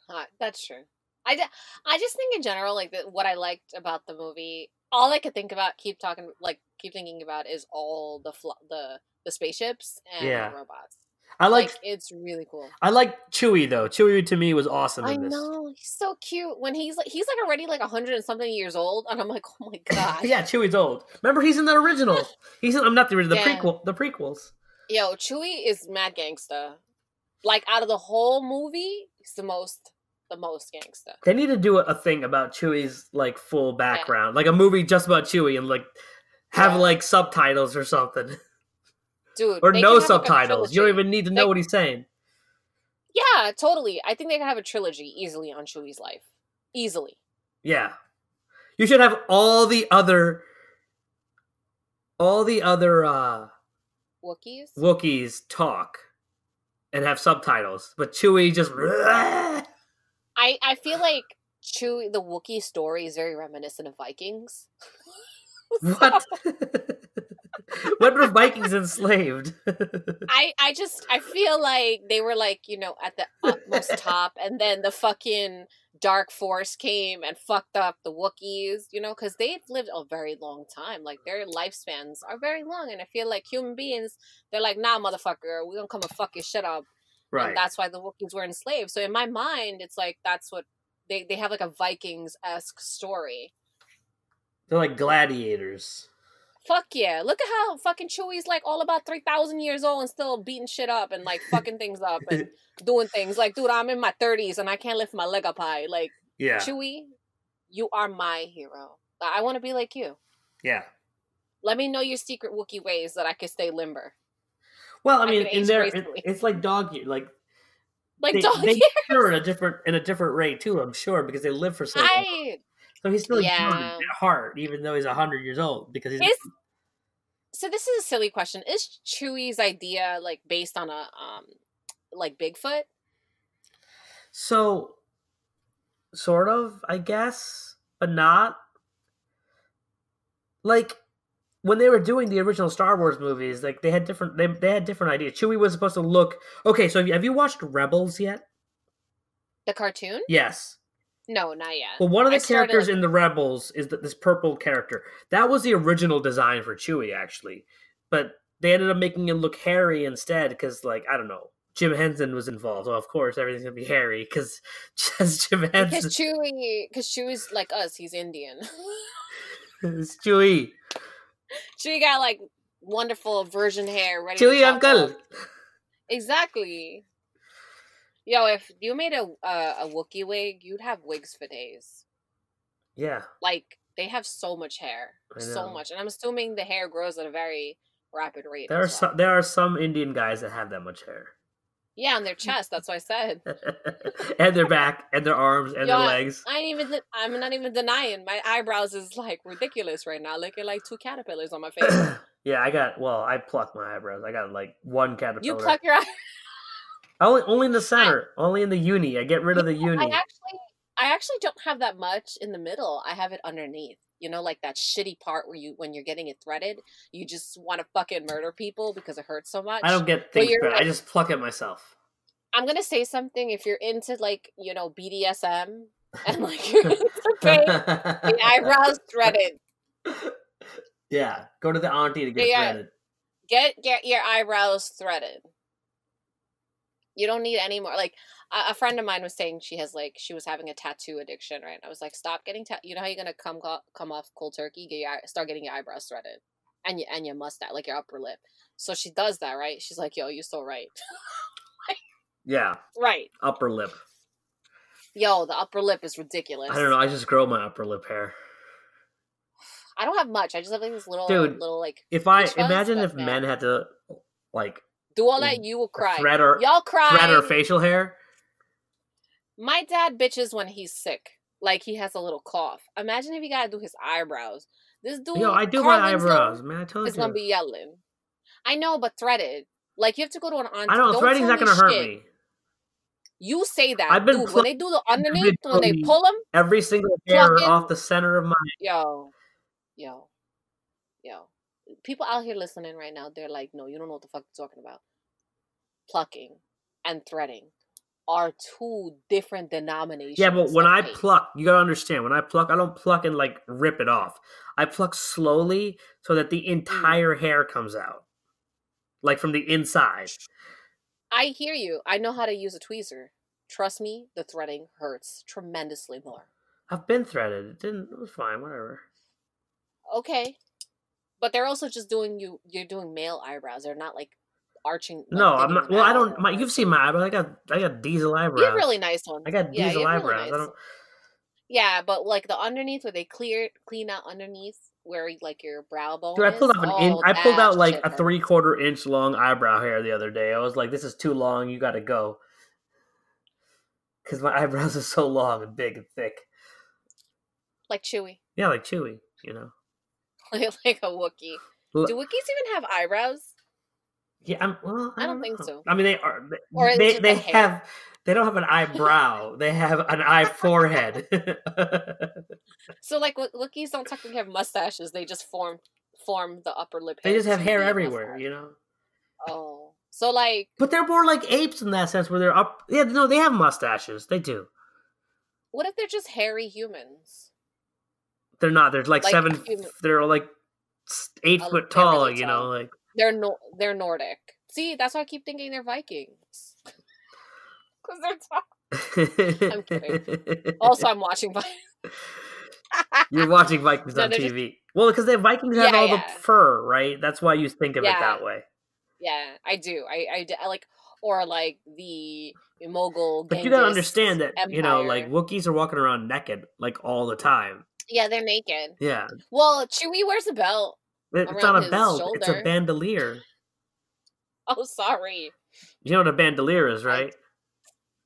Uh, that's true. I, I just think in general, like the, what I liked about the movie, all I could think about, keep talking, like keep thinking about, is all the fl- the the spaceships and Yeah. the robots. i like, Like, it's really cool. i like chewie though chewie to me was awesome I in this know he's so cute when he's like he's like already like a hundred and something years old, and I'm like, oh my god, yeah chewie's old remember he's in the original he's in i'm not the original the Yeah. prequel the prequels Yo, Chewie is mad gangsta. Like out of the whole movie, he's the most the most gangsta. they need to do a, a thing about chewie's like full background like a movie just about chewie and like have Yeah. like subtitles or something Dude. or no can have, like, a subtitles you don't even need to know Like- what he's saying Yeah, totally. I think they could have a trilogy easily on Chewie's life. Easily. Yeah. You should have all the other all the other uh Wookiees? Wookiees talk and have subtitles, but Chewie just I, I feel like Chewie the Wookiee story is very reminiscent of Vikings. What? when were Vikings enslaved? I, I just I feel like they were like, you know, at the utmost top and then the fucking dark force came and fucked up the Wookiees, you know, because they've lived a very long time. Like their lifespans are very long and I feel like human beings, they're like, nah motherfucker, we're gonna come and fuck your shit up. right. And that's why the Wookiees were enslaved. So in my mind, it's like that's what they, they have like a Vikings esque story. They're like gladiators. Fuck yeah! Look at how fucking Chewie's like all about three thousand years old and still beating shit up and like fucking things up and doing things. Like, dude, I'm in my thirties and I can't lift my leg up high. Like, Yeah. Chewie, you are my hero. I want to be like you. Yeah. Let me know your secret Wookiee ways that I can stay limber. Well, I I mean, can in there, it, it's like dog year. Like Like they, dog they years. in a different in a different rate too. I'm sure because they live for so long. I So he's still young Yeah. at heart, even though he's hundred years old. Because he's is so this is a silly question. Is Chewie's idea like based on a um like Bigfoot? so sort of, I guess, but not. Like when they were doing the original Star Wars movies, like they had different they, they had different ideas. Chewie was supposed to look okay. So have you, have you watched Rebels yet? The cartoon? Yes. No, not yet. Well, one of the I characters like- in the Rebels is that this purple character. That was the original design for Chewie, actually, but they ended up making him look hairy instead because, like, I don't know, Jim Henson was involved. So of course everything's gonna be hairy because just Jim because Chewie, because Chewie's like us, he's Indian. is Chewie. Chewie got like wonderful virgin hair ready. Chewie uncle. Exactly. Yo, if you made a uh, a Wookiee wig, you'd have wigs for days. Yeah, Like they have so much hair, so much, and I'm assuming the hair grows at a very rapid rate. there are well. some there are some Indian guys that have that much hair, Yeah, on their chest. That's what I said. and their back, and their arms, and Yo, their legs. I ain't even—I'm not even denying. My eyebrows is like ridiculous right now, looking like two caterpillars on my face. yeah, I got. Well, I plucked my eyebrows. I got like one caterpillar. you pluck your eye. Only, only in the center. only in the uni. I get rid of the I uni. actually, I actually don't have that much in the middle. I have it underneath. You know, like that shitty part where you, when you're getting it threaded, you just want to fucking murder people because it hurts so much. I don't get things you're threaded. I just pluck it myself. I'm gonna say something. If you're into like, you know, BDSM and like you're into pain, the eyebrows threaded. yeah, go to the auntie to get Yeah. threaded. Get get your eyebrows threaded. You don't need any more. Like a, friend of mine was saying, she has like she was having a tattoo addiction, right? I was like, stop getting ta- You know how you're gonna come come off cold turkey? Get your start getting your eyebrows threaded, and your and your mustache, like your upper lip. So she does that, right? She's like, yo, you're so right, Yeah, right? upper lip. Yo, the upper lip is ridiculous. I don't know. I just grow my upper lip hair. I don't have much. I just have like this little Dude, little like If I imagine if men had to like do all that, mm. you will cry. thread or Y'all cry. thread or facial hair. My dad bitches when he's sick. Like he has a little cough. Imagine if he gotta do his eyebrows. This dude Yo, I do my eyebrows, man. I told is you. gonna be yelling. I know, but threaded. Like you have to go to an auntie. I know Don't threading's not gonna hurt me. You say that, I've been dude. pl- when they do the underneath, when they pull them, Every single hair off the center of my. yo, yo. People out here listening right now, they're like, "No, you don't know what the fuck you're talking about." Plucking and threading are two different denominations. Yeah, but when I pluck, you gotta understand. When I pluck, I don't pluck and like rip it off. I pluck slowly so that Mm. the entire hair comes out, like from the inside. I hear you. I know how to use a tweezer. Trust me, the threading hurts tremendously more. I've been threaded. It didn't. It was fine. Whatever. Okay. But they're also just doing you you're doing male eyebrows. They're not like arching like, no, I'm not. Well, I don't. My, you've seen my eyebrows. I got. I got diesel eyebrows. You have really nice ones. I got Yeah, diesel really eyebrows. I nice. don't. Yeah, but like the underneath where they clear clean out underneath where like your brow bone. Dude, I pulled out an in, oh, I pulled out like a three quarter inch long eyebrow hair the other day. I was like, "This is too long. You got to go," because my eyebrows are so long and big and thick. like chewie. Yeah, like Chewie. You know. Like like a Wookiee. L- Do Wookiees even have eyebrows? Yeah, I'm, well, I, I don't don't think know. so. I mean, they are. They, Or they, they have. They don't have an eyebrow. they have an eye forehead. So like Wo- Wookiees don't technically have mustaches. They just form form the upper lip. they just have hair everywhere. You know. Oh, so like But they're more like apes in that sense, where they're up. Yeah, no, they have mustaches. They do. what if they're just hairy humans? They're not. They're like, Like seven. human- They're like eight foot tall. really you know, like. They're no, they're Nordic. See, that's why I keep thinking they're Vikings. Because they're tall. I'm kidding. Also, I'm watching. Vi- You're watching Vikings No, on they're just- TV. Well, because the Vikings have Yeah, all yeah. the fur, right? That's why you think of it that way. Yeah, I do. I I like, or like the Mogul. But you gotta understand that you know, like Empire. Wookiees are walking around naked like all the time. Yeah, they're naked. Yeah, Well, Chewie wears a belt. It- it's not a belt; it's a bandolier. Oh, sorry. You know what a bandolier is, right?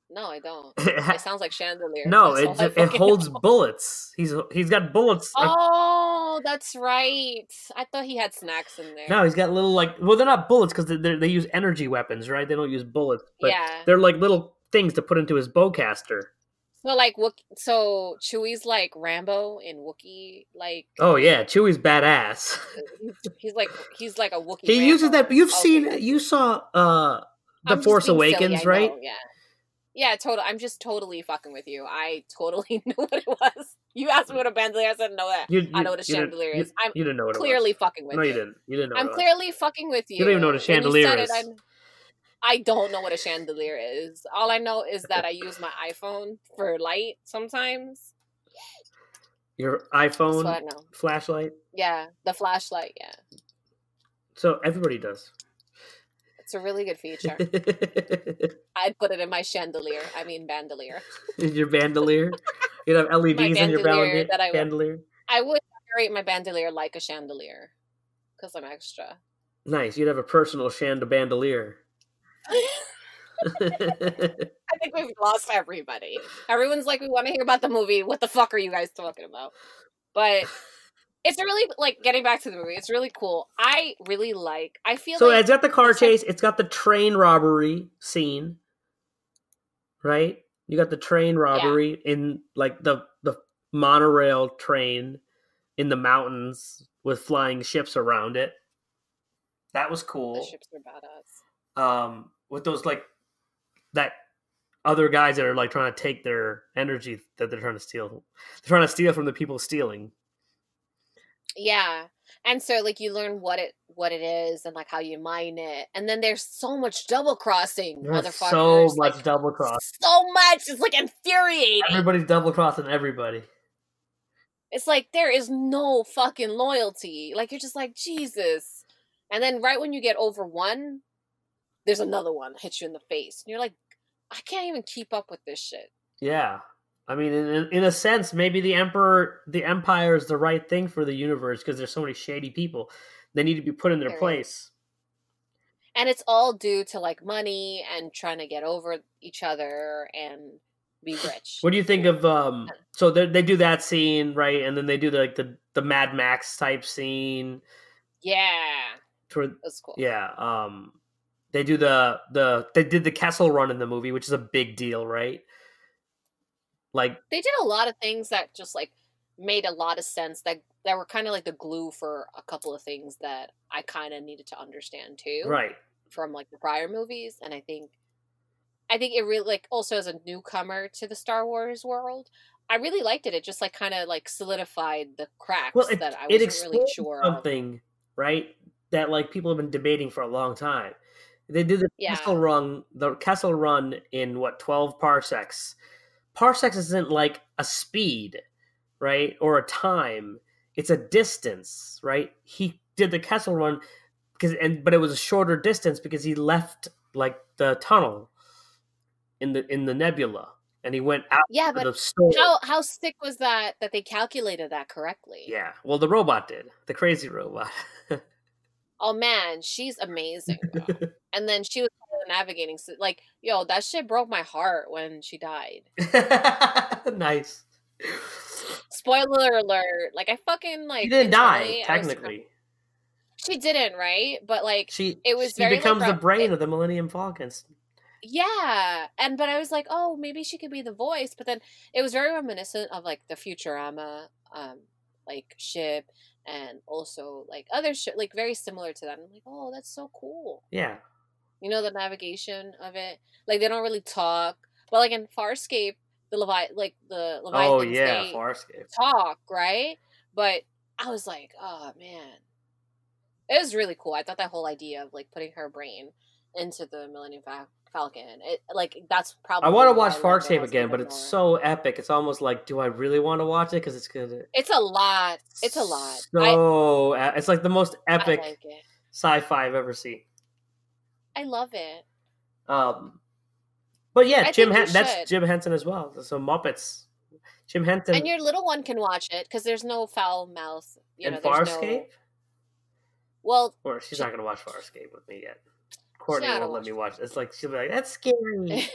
No, I don't. It sounds like chandelier. no, That's all it's, I it holds know. bullets. He's he's got bullets. Oh, that's right. I thought he had snacks in there. No, he's got little like well, they're not bullets because they they use energy weapons, right? They don't use bullets, but yeah. they're like little things to put into his bowcaster. So like Wook so Chewie's like Rambo in Wookiee like Oh yeah, Chewie's badass. he's, like he's like a Wookiee. he uses that. You've seen, you saw uh the I'm Force being silly, Awakens, right? know, yeah. Yeah, total. I'm just totally fucking with you. I totally knew what it was. You asked me what a bandolier. I said no. That You, I know what a you chandelier you- is. I'm You didn't know what clearly it fucking with No, you. you didn't. You didn't know. I'm it clearly fucking with you. You don't even know what a you chandelier is. I'm- I don't know what a chandelier is. All I know is that I use my iPhone for light sometimes. Your iPhone what I know. flashlight. Yeah, the flashlight. Yeah, So everybody does. it's a really good feature. I'd put it in my chandelier. I mean bandolier. your bandolier. You'd have LEDs in your bandolier that I would- bandolier. I would decorate my bandolier like a chandelier because I'm extra. Nice. You'd have a personal shand bandolier. I think we've lost everybody. Everyone's like, we want to hear about the movie. What the fuck are you guys talking about? But it's really like getting back to the movie. It's really cool. I really like. I feel so like it's got the car it's like- chase. It's got the train robbery scene, right? You got the train robbery in like the the monorail train in the mountains with flying ships around it. That was the cool. ships are badass. Um, with those like that other guys that are like trying to take their energy that they're trying to steal. They're trying to steal from the people stealing. Yeah, and so like you learn what it what it is and like how you mine it, and then there's so much double crossing, motherfuckers. so much like, double cross. so much. It's like infuriating. Everybody's double crossing everybody. It's like there is no fucking loyalty. Like you're just like Jesus, and then right when you get over one, there's another one hits you in the face, and you're like, I can't even keep up with this shit. Yeah. I mean, in, in- a sense, maybe the emperor, the empire is the right thing for the universe because there's so many shady people. They need to be put in their There is. place. And it's all due to like money and trying to get over each other and be rich. What do you think of? um So they, they do that scene, right? And then they do the, like the the Mad Max type scene. Yeah, Toward, that's cool. yeah. Um, they do the the they did the Kessel Run in the movie, which is a big deal, right? Like they did a lot of things that just like made a lot of sense that that were kind of like the glue for a couple of things that I kind of needed to understand too right. from like the prior movies and I think I think it really like also as a newcomer to the Star Wars world I really liked it it just like kind of like solidified the cracks Well, it, that I wasn't really sure of. something, right? That like people have been debating for a long time. They did the Yeah. Kessel Run, the Kessel Run in what twelve parsecs. Parsecs isn't like a speed, right, or a time. It's a distance, right? He did the Kessel Run because, and but it was a shorter distance because he left like the tunnel in the in the nebula, and he went out Yeah, but how how sick was that that they calculated that correctly? Yeah, well, the robot did, the crazy robot. Oh man, she's amazing. and then she was part of the navigating sy- like, yo, that shit broke my heart when she died. nice. Spoiler alert! Like I fucking like She didn't die, internally, I was- technically. She didn't, right? But like, She it was she very, like, becomes the brain it- of the Millennium Falcons. yeah. And but I was like, oh, maybe she could be the voice. But then it was very reminiscent of like the Futurama, um, like ship, and also like other ship, like very similar to that. I'm like, oh, that's so cool. Yeah. You know the navigation of it. Like they don't really talk, but like in Farscape, the Levi, like the Leviathan. Oh yeah, they Farscape. talk, right? But I was like, oh man, it was really cool. I thought that whole idea of like putting her brain into the Millennium Fa- Falcon. It like that's probably. I want to watch I Farscape again, but it's more. so epic. It's almost like, do I really want to watch it? Because it's gonna. It's a lot. It's a lot. So e- it's like the most epic like sci-fi I've ever seen. I love it. Um, but yeah, I Jim. Hen- that's. Jim Henson as well. So Muppets. Jim Henson and your little one can watch it because there's no foul mouth. You and know, Farscape. no. Well, Or she's She- not gonna watch Farscape with me yet. Courtney won't let me watch. It's like she'll be like, "That's scary."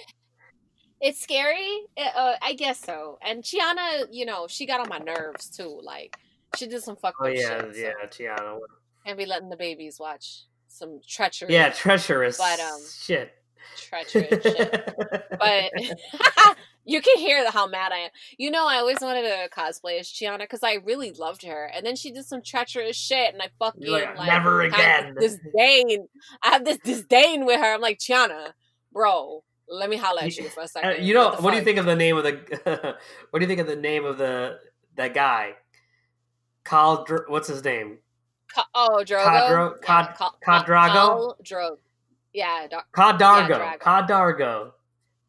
it's scary. Uh, uh, I guess so. And Chiana, you know, she got on my nerves too. Like she did some fucked oh up yeah, shit. yeah, So Chiana. can't be letting the babies watch some treachery. Yeah, treacherous. But, um, shit. treacherous shit. But you can hear how mad I am. You know, I always wanted to cosplay as Chiana because I really loved her, and then she did some treacherous shit, and I fucking like, like, "Never again." this disdain. I have this disdain with her. I'm like Chiana, bro. Let me holler at you for a Uh, second. you know, the what do you think of the name of the? what do you think of the name of the that guy? Kyle, what's his name? Ca- oh, Drogo. Cadro- Yeah, Cad- Ca- Cadrago? Khal Drogo. Yeah, Dar- Cadargo. Drago.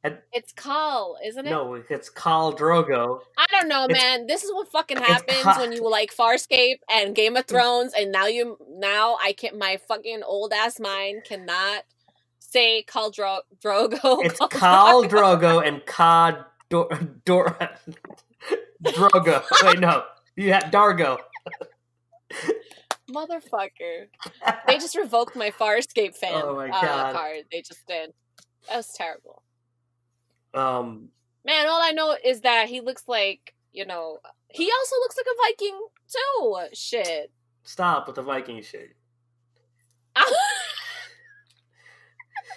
Cadargo. it's Cal, isn't it? No, it's Khal Drogo. I don't know, It's- man. This is what fucking happens when you like Farscape and Game of Thrones, and now you now I can't. My fucking old ass mind cannot say Khal Dro- Drogo. It's Khal Khal Drogo and Ka Dor- Dor- Drogo. Wait, no. you Yeah, Dargo. motherfucker. They just revoked my Farscape fan Oh my uh, card. They just did. That was terrible. Um, Man, all I know is that he looks like you know. He also looks like a Viking too. Shit. stop with the Viking shit.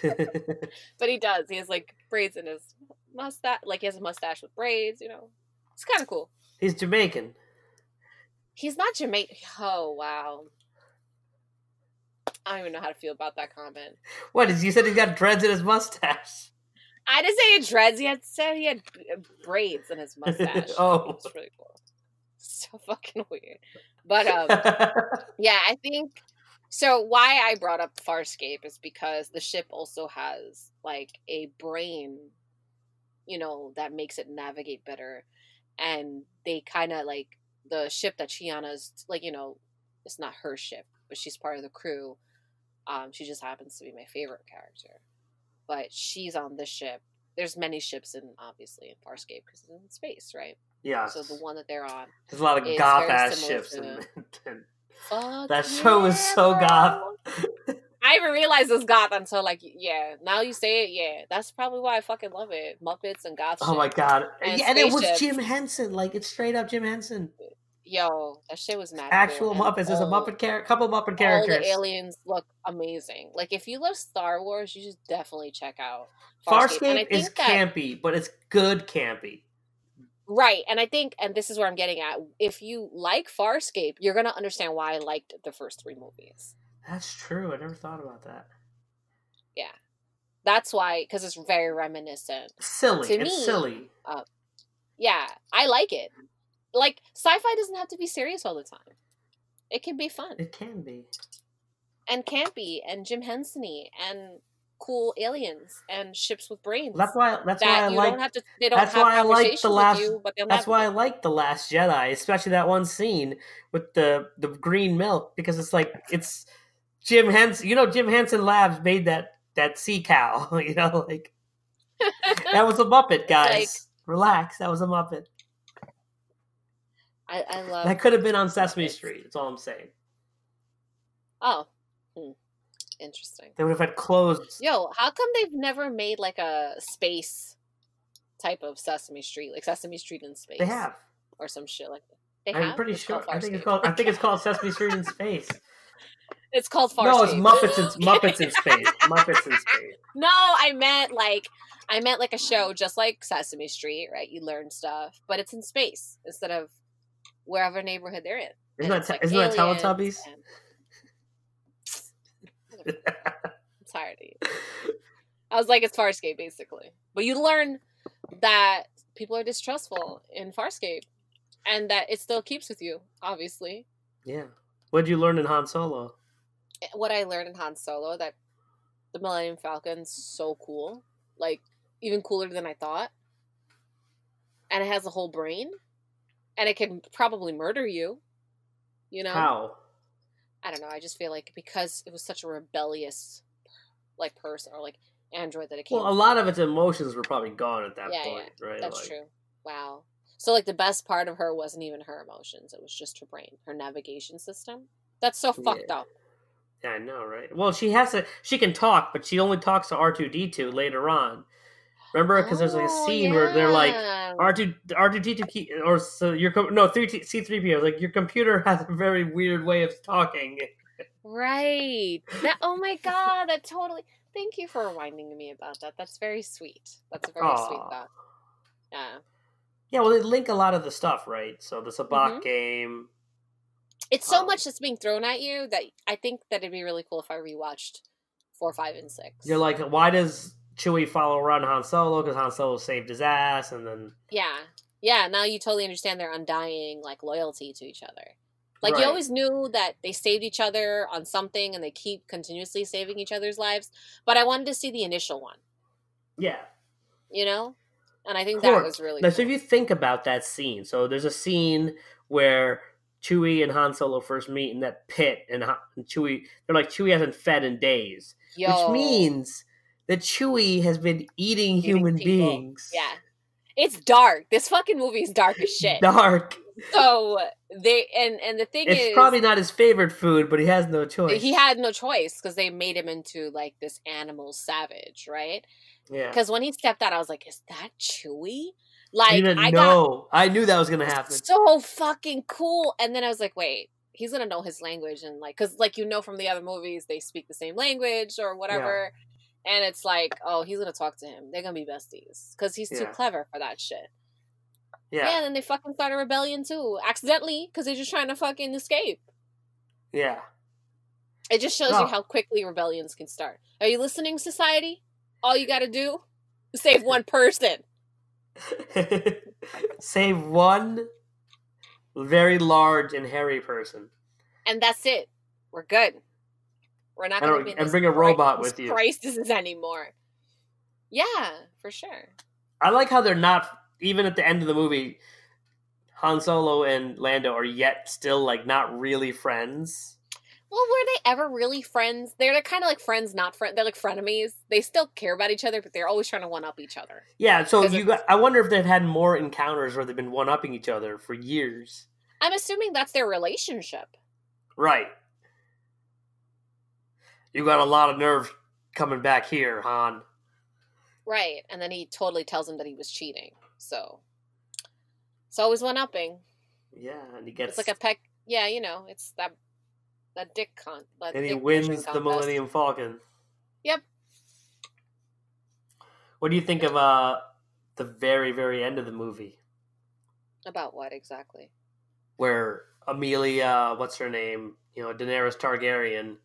but he does. He has like braids in his mustache. Like he has a mustache with braids. You know, it's kind of cool. He's Jamaican. He's not Jamaican. Oh wow. I don't even know how to feel about that comment. What is? You said he's got dreads in his mustache. I didn't say he had dreads. He had said he had uh, braids in his mustache. Oh. it's really cool. So fucking weird. But um, yeah, I think so. Why I brought up Farscape is because the ship also has like a brain, you know, that makes it navigate better, and they kind of like the ship that Chiana's like, you know, it's not her ship, but she's part of the crew. Um, she just happens to be my favorite character, but she's on this ship. There's many ships in obviously in Farscape because it's in space, right? yeah. So the one that they're on, There's a lot of goth ass ships. to- In, in- that show was yeah, so goth. I even realized it was goth until like yeah. Now you say it, yeah. That's probably why I fucking love it. Muppets and goth. Oh my god! And yeah, and it was. Jim Henson. Like it's straight up Jim Henson. Yo, that shit was mad. Actual cool. Muppets. There's a Muppet character, couple Muppet characters. All the aliens look amazing. Like if you love Star Wars, you should definitely check out Farscape I is that campy, but it's good campy. right, and I think, and this is where I'm getting at. If you like Farscape, you're gonna understand why I liked the first three movies. That's true. I never thought about that. Yeah, that's why, because it's very reminiscent. Silly. To it's me- silly. Yeah, I like it. Like sci-fi doesn't have to be serious all the time. It can be fun It can be. and campy and Jim Henson-y and cool aliens and ships with brains. That's why. That's why I that you like. don't have to. They don't that's have why I like the last- you, but That's why I like the Last Jedi, especially that one scene with the the green milk, because it's like it's Jim Henson. You know, Jim Henson Labs made that that sea cow. You know, like that was a Muppet, guys. like- Relax, that was a Muppet. I, I love. That could have been on Sesame. Street. That's all I'm saying. Oh, hmm. interesting. They would have had clothes. Yo, how come they've never made like a space type of Sesame Street, like Sesame Street in space? They have. or some shit like that. They I'm have. pretty It's sure. I think it's called. I think it's called Sesame Street in space. It's called Farscape. No, it's Muppets in Muppets in space. Muppets in space. No, I meant like I meant like a show just like Sesame Street, right? You learn stuff, but it's in space instead of wherever neighborhood they're in. Isn't that it's, like, isn't that Teletubbies? and- I'm tired of you. I was like, it's Farscape basically, but you learn that people are distrustful in Farscape, and that it still keeps with you. Obviously, yeah. What did you learn in Han Solo? Eh, what I learned in Han Solo that the Millennium Falcon's so cool. Like even cooler than I thought. And it has a whole brain. And it can probably murder you. You know? How? I don't know. I just feel like because it was such a rebellious like person or like android that it came Well, a lot of its emotions were probably gone at that Yeah, point, right? That's Like, true. Wow. So like the best part of her wasn't even her emotions. It was just her brain, her navigation system. That's so fucked Yeah. up. Yeah, I know, right? Well, she has to. She can talk, but she only talks to R two D two later on. Remember, because there's like a Oh, scene where they're like yeah. R two R two D two or so your com- no three C three PO like your computer has a very weird way of talking. Right. That oh my god, that totally thank you for reminding me about that. That's very sweet. That's a very sweet thought. Yeah. Yeah, well, they link a lot of the stuff, right? So the Sabacc Mhm. game. It's so Um, much that's being thrown at you that I think that it'd be really cool if I rewatched four, five, and six. You're like, why does Chewie follow around Han Solo? Because Han Solo saved his ass, and then Yeah. Yeah, now you totally understand their undying like loyalty to each other. Like Right. you always knew that they saved each other on something and they keep continuously saving each other's lives, but I wanted to see the initial one, yeah. you know? And I think that was really Now, so if you think about that scene, so there's a scene where Chewie and Han Solo first meet in that pit, and, Han, and Chewie, they're like Chewie hasn't fed in days, Yo. which means that Chewie has been eating Eating human people. beings. Yeah. It's dark. This fucking movie is dark as shit. Dark. So they and and the thing It's is probably not his favorite food, but he has no choice. he had no choice because they made him into like this animal savage, right? yeah. Because when he stepped out, I was like, "Is that Chewie?" I Like I got know. I knew that was gonna happen. so fucking cool. And then I was like, wait, he's gonna know his language and like, cause like you know from the other movies they speak the same language or whatever. And it's like, oh, he's gonna talk to him. They're gonna be besties because he's too Yeah. clever for that shit. Yeah. Yeah. and then they fucking start a rebellion too, accidentally, because they're just trying to fucking escape. Yeah. It just shows Oh. you how quickly rebellions can start. Are you listening, society? All you gotta do is save one person. Save one very large and hairy person. and that's it. We're good. We're not And going to be in and bring a robot with you. crisis anymore. Yeah, for sure. I like how they're not even at the end of the movie. Han Solo and Lando are yet still like not really friends. Well, were they ever really friends? They're kind of like friends, not friends. They're like frenemies. They still care about each other, but they're always trying to one up each other. Yeah, so you got, I wonder if they've had more encounters where they've been one upping each other for years. I'm assuming that's their relationship. Right. You got a lot of nerve coming back here, Han. Right. And then he totally tells him that he was cheating. So it's always one upping. Yeah, and he gets It's like a peck. Yeah, you know, it's that that dick con. That and he wins the. Millennium Falcon. Yep. What do you think of uh the very very end of the movie About what exactly? where Emilia, what's her name, you know, Daenerys Targaryen,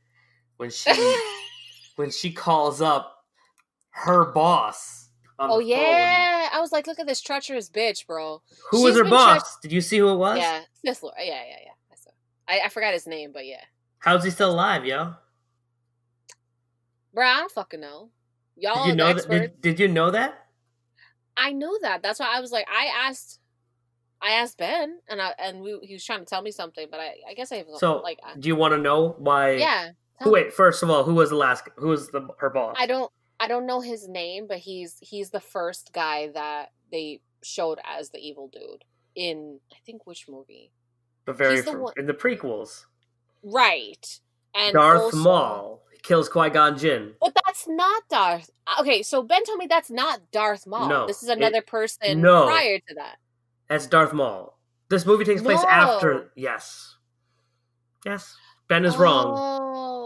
when she when she calls up her boss. Oh the phone. yeah, I was like, look at this treacherous bitch, bro. Who was her boss? Did you see who it was? Yeah, Lord. Yeah, yeah, yeah. I saw. I, I forgot his name, but yeah, How's he still alive, yo? bro. I don't fucking know. Y'all Did you know that? Did, did you know that? I know that. That's why I was like, I asked, I asked Ben, and I and we, he was trying to tell me something, but I, I guess I So, like, I, do you want to know why? yeah. Who, wait, first of all, who was the last? Who was the her boss? I don't, I don't know his name, but he's he's the first guy that they showed as the evil dude in I think which movie. the very the one- in the prequels. Right. And Darth also- Maul kills Qui Gon Jinn. But that's not Darth. Okay, so Ben told me that's not Darth Maul. No, this is it- another person no. prior to that. That's Darth Maul. This movie takes place No. after. Yes. Yes. Ben is wrong. Oh.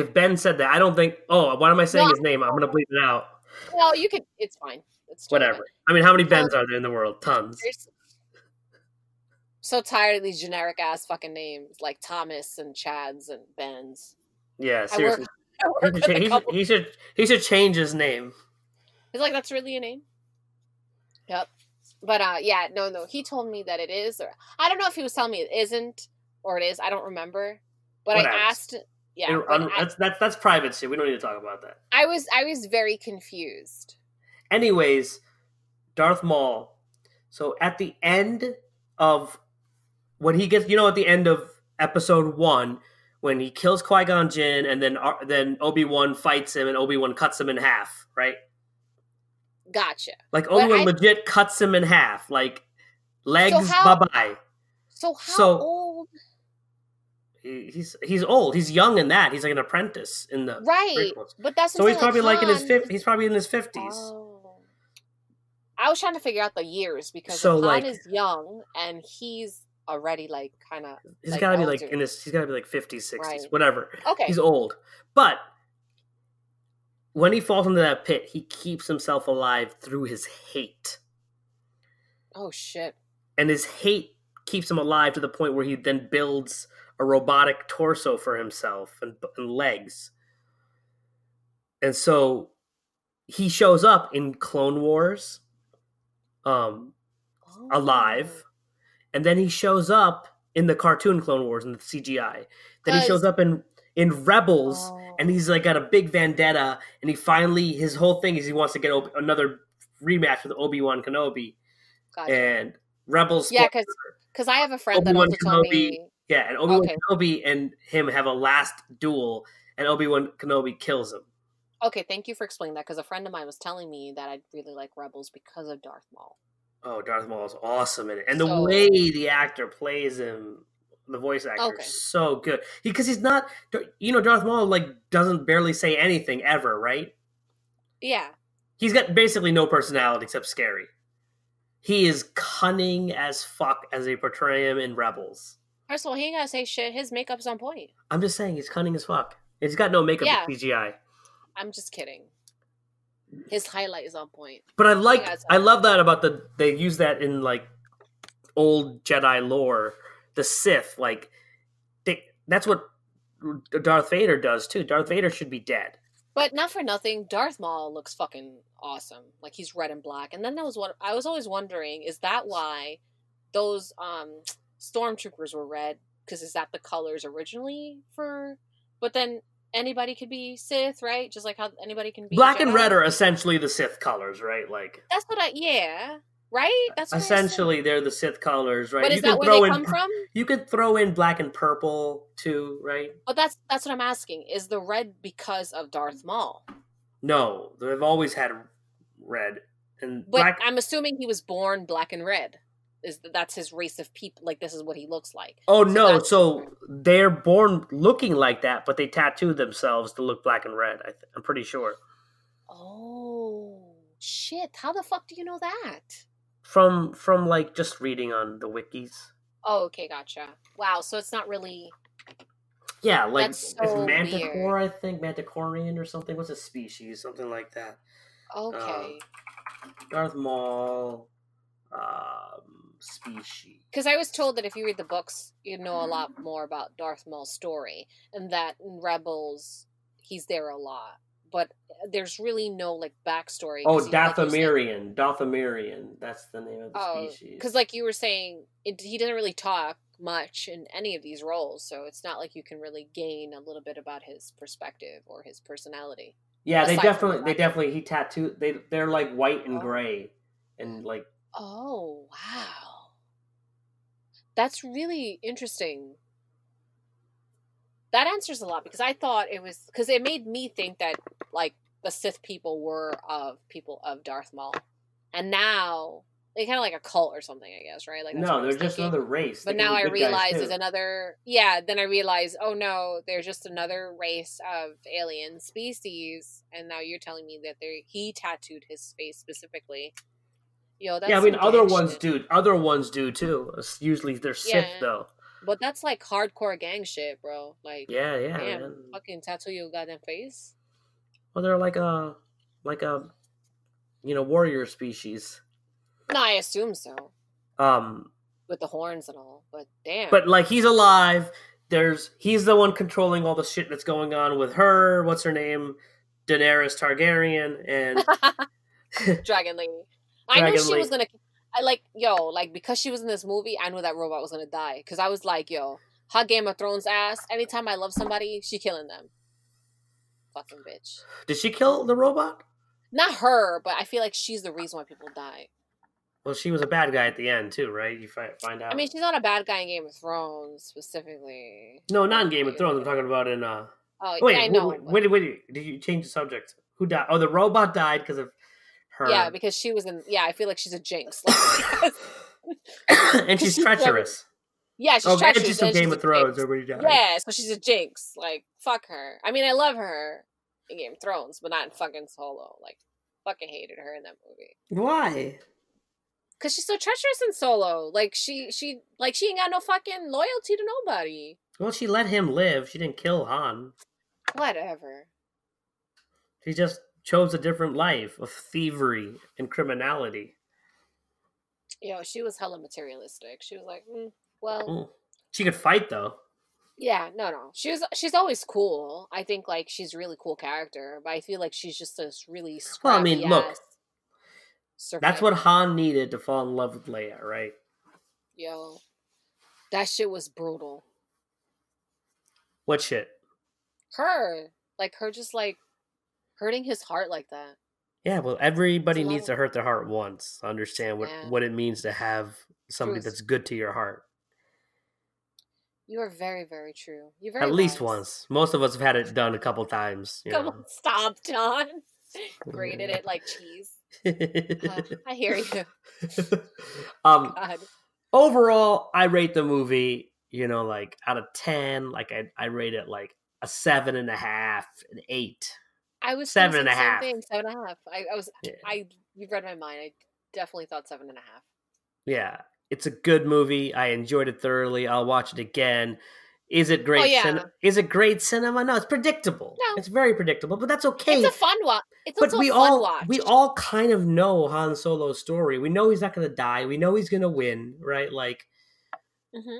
If Ben said that, I don't think. Oh, why am I saying No, his name? I'm gonna bleep it out. well, you could. It's fine. It's Whatever. I mean, how many Bens Oh. are there in the world? Tons. So tired of these generic ass fucking names like Thomas and Chads and Bens. Yeah, I work, seriously. I He work cha- a he, should, he should he should change his name. He's like, that's really a name. Yep. But uh, yeah, no, no. He told me that it is, or I don't know if he was telling me it isn't or it is. I don't remember. But Whatever. I asked, Yeah, And I, that's that's that's private shit. We don't need to talk about that. I was I was very confused. Anyways, Darth Maul. So at the end of when he gets, you know, at the end of episode one, when he kills Qui Gon Jinn, and then Ar- then Obi Wan fights him, and Obi Wan cuts him in half, right? Gotcha. Like Obi Wan legit cuts him in half, like legs, how- bye bye. So how So- old? He, he's he's old. He's young in that. He's like an apprentice in the Right, prequels. but that's So he's probably like in his fifth. He's probably in his fifties. Oh. I was trying to figure out the years because So, Han like- is young and he's already like kind of he's like, got to be like in his. He's got to be like fifties, sixties, Right. whatever. okay. He's old, but when he falls into that pit, he keeps himself alive through his hate, oh shit! and his hate keeps him alive to the point where he then builds a robotic torso for himself and, and legs. And so he shows up in Clone Wars, um, alive, and then he shows up in the cartoon Clone Wars in the CGI. Then he shows up in in Rebels, Oh. and he's like got a big vendetta, and he finally his whole thing is he wants to get Ob- another rematch with Obi Wan Kenobi, Gotcha. and Rebels. Yeah, because cuz I have a friend that Obi-Wan also told Kenobi- me. Yeah, and Obi Wan Okay. Kenobi and him have a last duel, and Obi Wan Kenobi kills him. Okay, thank you for explaining that because a friend of mine was telling me that I'd really like Rebels because of Darth Maul. Oh, Darth Maul is awesome in it, and the So- way the actor plays him, the voice actor, Okay. is so good. Because he's not, you know, Darth Maul like doesn't barely say anything ever, right? Yeah, He's got basically no personality except scary. He is cunning as fuck as they portray him in Rebels. First of all, he ain't gotta say shit. His makeup's on point. I'm just saying, he's cunning as fuck. He's got no makeup Yeah. CGI. I'm just kidding. His highlight is on point. But I like, I love that about the they use that in like old Jedi lore. The Sith, like, they, that's what Darth Vader does too. Darth Vader should be dead. But not for nothing, Darth Maul looks fucking awesome. Like he's red and black. And then there was what I was always wondering: is that why those um stormtroopers were red? Because is that the colors originally for? But then anybody could be Sith, right? Just like how anybody can be Black and red are essentially the Sith colors, right? Like, That's what I yeah. Right. That's essentially they're the Sith colors, right? But you is that where throw they in come from? you could throw in black and purple too, right? But that's that's what I'm asking. Is the red because of Darth Maul? No, they've always had red and But black. I'm assuming he was born black and red. Is that's his race of people? Like this is what he looks like. Oh so no! So they're born looking like that, but they tattoo themselves to look black and red. I th- I'm pretty sure Oh shit! How the fuck do you know that? from from like just reading on the wikis. Oh, okay, gotcha. Wow, so it's not really. Yeah, like That's it's so manticore, weird. I think Manticorian or something. What's a species? Something like that. Okay, Darth Maul, um, species. because I was told that if you read the books, you know a lot more about Darth Maul's story, and that in Rebels he's there a lot, but there's really no like backstory. Oh, he- like Dathomirian. Dathomirian. That's the name of the Oh, species. because like you were saying, it, he doesn't really talk much in any of these roles, so it's not like you can really gain a little bit about his perspective or his personality. yeah, they aside definitely, they definitely, he tattooed. They they're like white and Oh. gray, and like Oh wow, that's really interesting. That answers a lot because I thought it was because it made me think that like the Sith people were of people of Darth Maul, and now they kind of like a cult or something, I guess, right? Like no, they're just another race. But They now I realize there's another. Yeah, then I realize, oh no, they're just another race of alien species, and now you're telling me that they he tattooed his face specifically. Yo, that's yeah, I mean, other ones shit. do. Other ones do too. It's usually they're Sith Yeah. though. But that's like hardcore gang shit, bro. Like, Yeah, yeah. damn, man. fucking tattoo your goddamn face. Well, they're like a like a you know warrior species. No, I assume so Um, with the horns and all. But damn. but like he's alive. There's he's the one controlling all the shit that's going on with her. What's her name? Daenerys Targaryen, and Dragon Lady. I knew she was gonna. I like yo, like because she was in this movie, I knew that robot was gonna die. Because I was like, yo, hot Game of Thrones ass. Anytime I love somebody, she killing them. Fucking bitch. Did she kill the robot? Not her, but I feel like she's the reason why people die. Well, she was a bad guy at the end too, right? You fi- find out. I mean, she's not a bad guy in Game of Thrones specifically. no, not in Game of Thrones. I'm talking about in. uh Oh, Wait, I know. wait, but- wait, wait, Did you change the subject? Who died? Oh, the robot died because of her. Yeah, because she was in. Yeah, I feel like she's a jinx. Like, and she's she's treacherous. yeah, she's Oh, treacherous. she's from Game of Thrones. Everybody died. Yeah, so she's a jinx. Like, fuck her. I mean, I love her in Game of Thrones, but not in fucking Solo. Like, fucking hated her in that movie. Why? Cause she's so treacherous in Solo. Like she, she, like she ain't got no fucking loyalty to nobody. Well, she let him live. She didn't kill Han. Whatever. She just chose a different life of thievery and criminality. Yo, she was hella materialistic. She was like, mm, well, Mm. She could fight though. yeah, no, no. She was, she's always cool. I think like she's a really cool character, but I feel like she's just this really Well, I mean, look, ass That's what. Han needed to fall in love with Leia, right? Yo, that shit was brutal. What shit? Her, like her, just like hurting his heart like that. Yeah, well, everybody It's a lot needs to hurt their heart once understand what, Yeah. what it means to have somebody Truth. that's good to your heart. You are very, very true. You're very At least once. Most of us have had it done a couple times. You Come know. on, stop, John. Grated it like cheese. Uh, I hear you. um, God. overall, I rate the movie, you know, like out of 10, like I, I rate it like a seven and a half, an eight. I was Seven and a say the same half. Thing, seven and a half. I, I was. Yeah. I. you've read my mind. I definitely thought seven and a half. Yeah. It's a good movie. I enjoyed it thoroughly. I'll watch it again. Is it great? Oh, yeah. cin- is it great cinema? No, it's predictable. No. It's very predictable, but that's okay. It's a fun watch. It's but also we a fun all watch. we all kind of know Han Solo's story. We know he's not going to die. We know he's going to win, right? Like hmm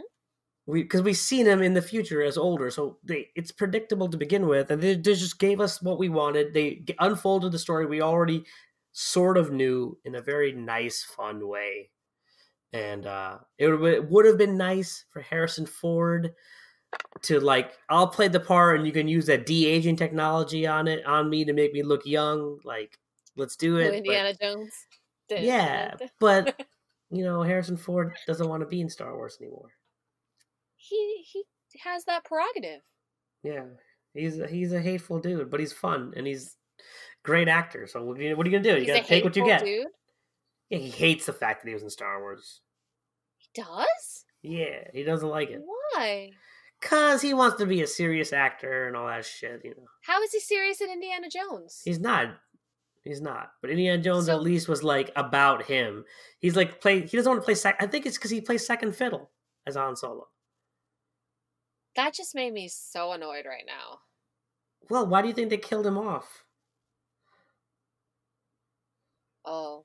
we because we've seen him in the future as older, so they, it's predictable to begin with, and they, they just gave us what we wanted. They unfolded the story we already sort of knew in a very nice, fun way, and uh, it, would- it would have been nice for Harrison Ford to like I'll play the part, and you can use that de aging technology on it on me to make me look young. Like let's do it. but- Indiana Jones. Did- yeah, but you know Harrison Ford doesn't want to be in Star Wars anymore. He he has that prerogative. Yeah, he's a, he's a hateful dude, but he's fun and he's great actor. So what are you, what are you gonna do? You He's gotta take what you get. Dude. Yeah, he hates the fact that he was in Star Wars. He does. Yeah, he doesn't like it Why? cause he wants to be a serious actor and all that shit. You know, How is he serious in Indiana Jones? he's not. He's not. But Indiana Jones So- at least was like about him. He's like play. He doesn't want to play. Sec- I think it's because he plays second fiddle as Han Solo. That just made me so annoyed right now. Well, why do you think they killed him off? Oh,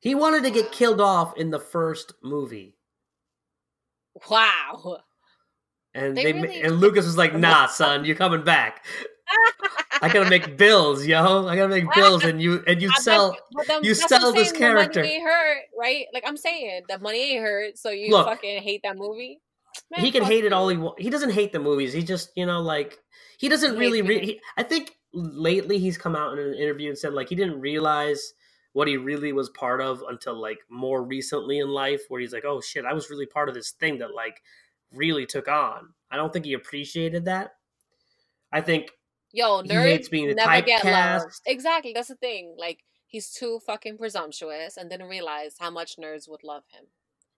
He wanted to Wow. get killed off in the first movie, wow. and They they, really- and Lucas was like, "Nah, son, you're coming back. I gotta make bills, yo. I gotta make bills, and you and you sell." you sell this saying, the character. money ain't hurt, right? Like I'm saying, the money ain't hurt, so you Look. fucking hate that movie. Man, he can hate it all he wants. He doesn't hate the movies. He just, you know, like he doesn't He really. Re- he, I think lately he's come out in an interview and said like he didn't realize what he really was part of until like more recently in life, where he's like, "Oh shit, I was really part of this thing that like really took on." I don't think he appreciated that. I think Yo, He nerds hates being the never get love. Exactly, that's the thing. Like he's too fucking presumptuous, and didn't realize how much nerds would love him,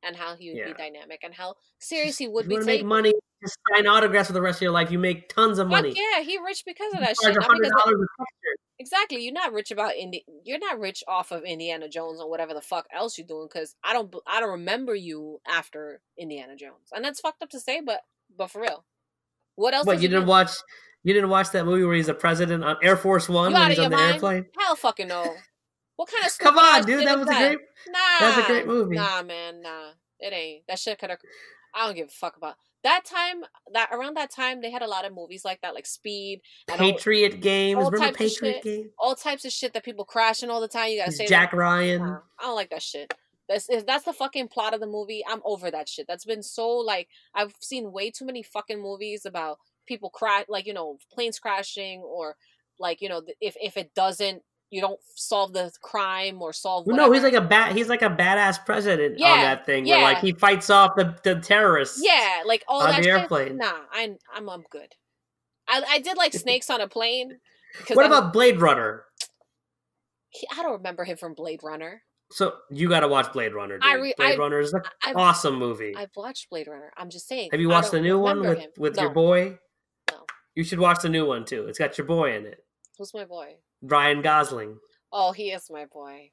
and how he would Yeah. be dynamic, and how serious he would you be to make money, just sign autographs for the rest of your life. You make tons of Fuck money. yeah, he rich because of that shit. Not because of- dollars a picture. exactly, you're not rich about Indi- You're not rich off of Indiana Jones or whatever the fuck else you're doing. Because I don't, I don't remember you after Indiana Jones, and that's fucked up to say, but but for real, what else? Does you didn't do? watch? You didn't watch that movie where he's a president on Air Force One You when he's on the mind? airplane? Hell fucking no. What kind of Come on, dude, that was a great. Nah, That was a great movie. Nah, man, nah, it ain't. That shit could have. I don't give a fuck about that time. That around that time, they had a lot of movies like that, like Speed, and all, Patriot games. all Remember Patriot shit. Games? all types of shit that people crashing all the time. You gotta say Jack that. Ryan. Nah, I don't like that shit. That's if that's the fucking plot of the movie. I'm over that shit. That's been so like I've seen way too many fucking movies about people crash, like you know, planes crashing or like you know, if if it doesn't, you don't solve the crime or solve. Whatever. no, he's like a bat. He's like a badass president on that thing. Where yeah. like he fights off the, the terrorists. yeah, like all on that the shit. airplane. Nah, I'm I'm I'm good. I I did like snakes on a plane. What I'm- about Blade Runner? he- I don't remember him from Blade Runner. So you got to watch Blade Runner. Dude. I re- Blade I- Runner is an I've, awesome movie. I've watched Blade Runner. I'm just saying. Have you watched the new one with him. with no. your boy? No. You should watch the new one too. It's got your boy in it, Who's my boy? Ryan Gosling, Oh, he is my boy.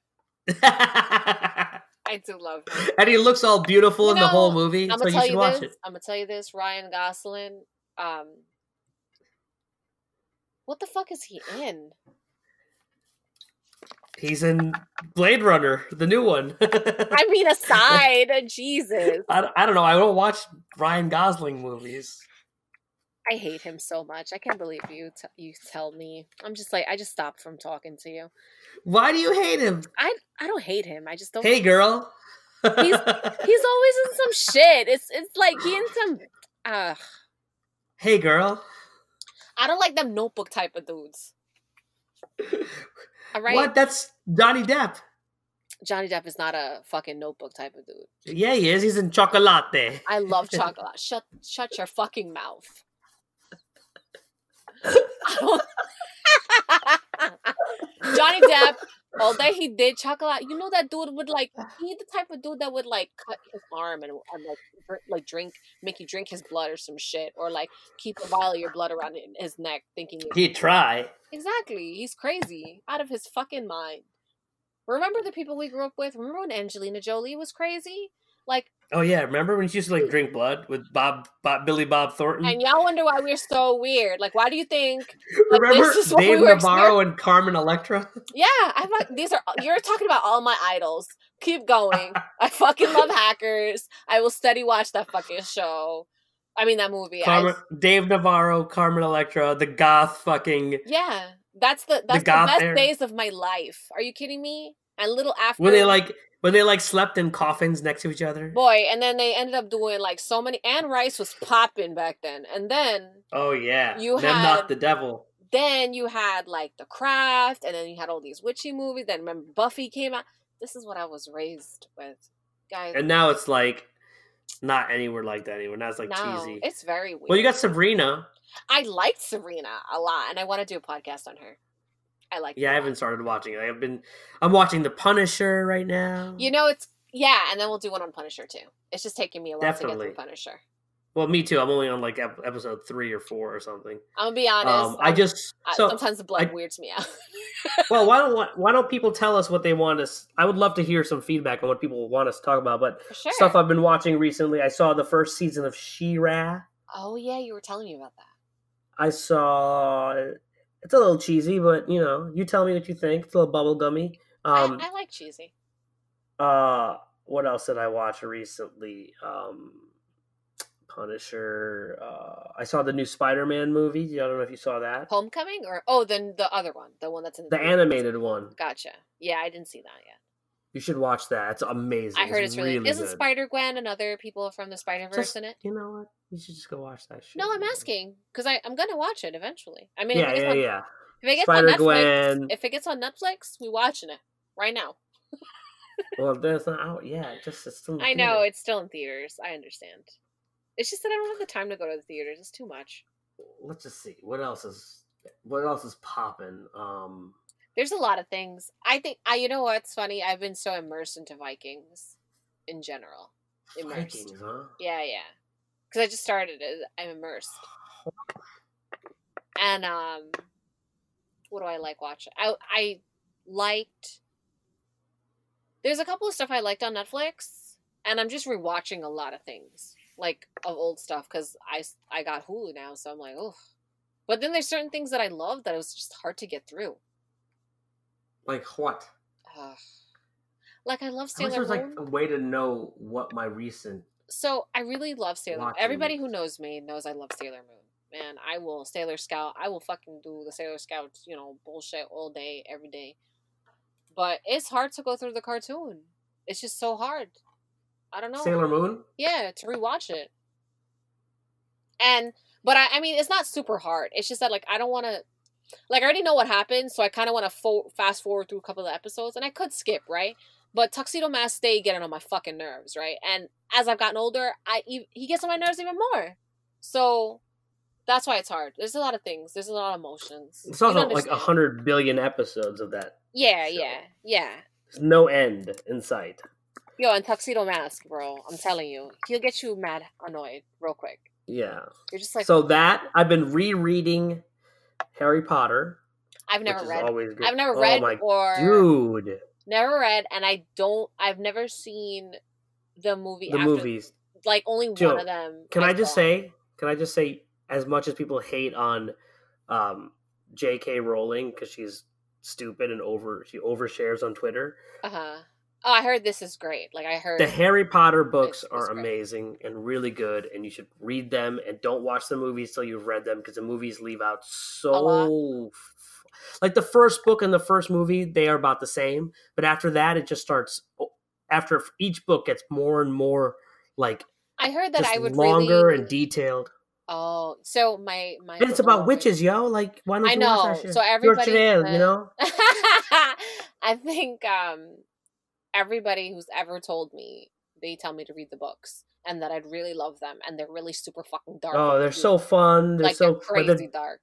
I do love him. And he looks all beautiful You in the whole movie. I'm gonna you tell you watch this. it. I'm gonna tell you this. Ryan Gosling. Um, what the fuck is he in? He's in Blade Runner, the new one. I mean, aside, Jesus, I, I don't know. I don't watch Ryan Gosling movies. I hate him so much. I can't believe you. T- you tell me. I'm just like, I just stopped from talking to you. Why do you hate him? I I don't hate him. I just don't. Hey, girl. He's he's always in some shit. It's it's like he in some. Uh, hey, girl. I don't like them notebook type of dudes. All right, What? That's Johnny Depp. Johnny Depp is not a fucking notebook type of dude. Yeah, he is. He's in Chocolate. I love chocolate. shut shut your fucking mouth. Johnny Depp, all that he did, chocolate. You know that dude would like. He the type of dude that would like cut his arm and, and like dr- like drink, make you drink his blood or some shit, or like keep a vial of your blood around his neck, thinking He'd try. Exactly. He's crazy. Out of his fucking mind. Remember the people we grew up with? Remember when Angelina Jolie was crazy? Like, Oh yeah, remember when she used to like drink blood with Bob, Bob Billy Bob Thornton? and y'all wonder why we're so weird. Like, why do you think? like, remember this is Dave we were Navarro and Carmen Electra? Yeah, I fuck, these are you're talking about all my idols. Keep going. I fucking love hackers. I will steady watch that fucking show. I mean that movie. I- Dave Navarro, Carmen Electra, the goth fucking yeah, that's the that's the, goth best era. days of my life. Are you kidding me? And little after when they like when they like slept in coffins next to each other. Boy, and then they ended up doing like so many. Anne Rice was popping back then, and then Oh yeah, You them had- not the devil. then you had like The Craft, and then you had all these witchy movies. Then remember Buffy came out. This is what I was raised with, guys. And now it's like not anywhere like that anymore. Now it's like no, cheesy. it's very weird. Well, you got Sabrina. I liked Serena a lot, and I want to do a podcast on her. I like. Yeah, I haven't started watching it. I've been. I'm watching The Punisher right now. You know, it's yeah, and then we'll do one on Punisher too. It's just taking me a while to get through Punisher. Well, me too. I'm only on like ep- episode three or four or something. I'm gonna be honest. Um, I just so sometimes the blood I- weirds me out. well. Why don't why don't people tell us what they want us? I would love to hear some feedback on what people want us to talk about. But sure. stuff I've been watching recently. I saw the first season of She-Ra. oh yeah, you were telling me about that. I saw. It's a little cheesy, but you know, you tell me what you think. It's a little bubblegummy. Um, I, I like cheesy. uh, what else did I watch recently? Um, Punisher. Uh, I saw the new Spider-Man movie. I don't know if you saw that. Homecoming or oh, then the other one, the one that's in The theaters. animated one. Gotcha. Yeah, I didn't see that yet. You should watch that. It's amazing. I heard it's really, isn't. Spider Gwen and other people from the Spider Verse in it. You know what? You should just go watch that shit. No, I'm asking because I'm gonna watch it eventually. I mean, Yeah, if, it gets yeah, on, yeah. if it gets Spider on Netflix, Gwen. if it gets on Netflix, we watching it right now. Well, that's not out yet. Just it's still. I know theater. it's still in theaters. I understand. It's just that I don't have the time to go to the theaters. It's too much. Let's just see what else is what else is popping. Um, There's a lot of things. I think I. You know what's funny? I've been so immersed into Vikings, in general. Immersed. Vikings, huh? Yeah, yeah. Because I just started it. I'm immersed. And um, what do I like watching? I I liked. There's a couple of stuff I liked on Netflix, and I'm just rewatching a lot of things like of old stuff because I I got Hulu now, so I'm like, oh. But then there's certain things that I love that it was just hard to get through. Like what? Ugh. Like I love I wish there was like a way to know what my recent. So I really love Sailor Moon. Everybody who knows me knows I love Sailor Moon. Man, I will Sailor Scout. I will fucking do the Sailor Scout, you know, bullshit all day, every day. But it's hard to go through the cartoon. it's just so hard. I don't know. Sailor Moon. Yeah, to rewatch it. And but I, I mean, it's not super hard. It's just that like I don't want to, like I already know what happened, so I kind of want to fo- fast forward through a couple of episodes, and I could skip right. But Tuxedo Mask stay getting on my fucking nerves, right? And as I've gotten older, I he gets on my nerves even more. So that's why it's hard. There's a lot of things. There's a lot of emotions. It's also like a hundred billion episodes of that. Yeah, show. yeah, yeah. There's no end in sight. Yo, and Tuxedo Mask, bro. I'm telling you, he'll get you mad annoyed real quick. Yeah. You're just like, so that I've been rereading Harry Potter. I've never read. always good. I've never oh read my or dude. Never read, and I don't. I've never seen the movie. The after, movies. like only Jill, one of them. Can I, just say? Can I just say? As much as people hate on um, J.K. Rowling because she's stupid and over she overshares on Twitter. Uh huh. Oh, I heard this is great. Like I heard. The Harry Potter books are great. amazing and really good, and you should read them and don't watch the movies till you've read them because the movies leave out so. Like the first book and the first movie, they are about the same, but after that, it just starts. After each book gets more and more like I heard that I would longer really. and detailed. Oh, so my my. And it's about witches, yo. Like, why don't I know. So everybody Chanel, said- you know. I think um everybody who's ever told me they tell me to read the books and that I'd really love them and they're really super fucking dark. Oh, they're so fun. They're like so they're crazy They're, dark.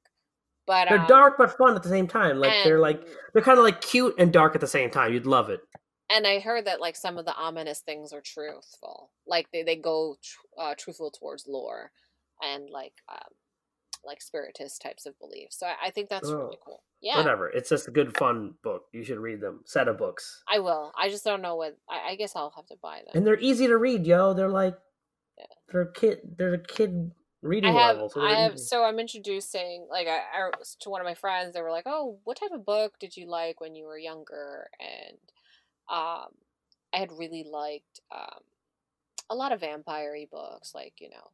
But they're um, dark but fun at the same time. Like they're like they're kind of like cute and dark at the same time. You'd love it. and I heard that like some of the ominous things are truthful. Like they they go tr- uh, truthful towards lore and like um like spiritist types of beliefs. So I, I think that's Oh, really cool. Yeah. Whatever. It's just a good fun book. You should read them. Set of books. I will. I just don't know what. I, I guess I'll have to buy them. And they're easy to read, yo. They're like Yeah. they're kid they're a kid I reading have. level. So I have, so I'm introducing like I, I was to one of my friends. They were like, "Oh, what type of book did you like when you were younger?" And um, I had really liked um a lot of vampire books, like you know.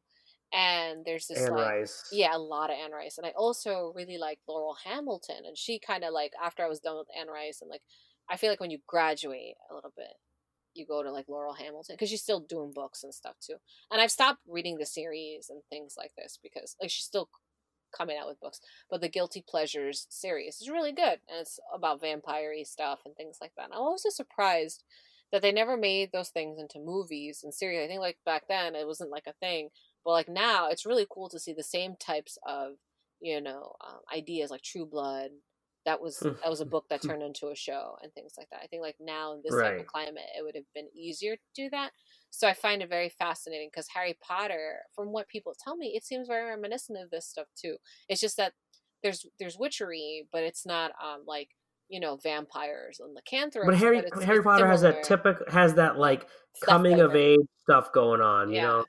And there's this Anne like Rice. yeah, a lot of Anne Rice, and I also really liked Laurell Hamilton. And she kind of like after I was done with Anne Rice, and like I feel like when you graduate a little bit, you go to like Laurell Hamilton because she's still doing books and stuff too. And I've stopped reading the series and things like this because like she's still coming out with books. But the Guilty Pleasures series is really good, and it's about vampire stuff and things like that. And I'm also surprised that they never made those things into movies and series. I think like back then it wasn't like a thing, but like now it's really cool to see the same types of you know um, ideas like True Blood. That was that was a book that turned into a show and things like that. I think like now in this type of climate, it would have been easier to do that. So I find it very fascinating because Harry Potter, from what people tell me, it seems very reminiscent of this stuff too. It's just that there's there's witchery, but it's not um like you know vampires and lycanthropes. But Harry it's- Harry Potter has that typical has that like stuff coming of age stuff going on, you know.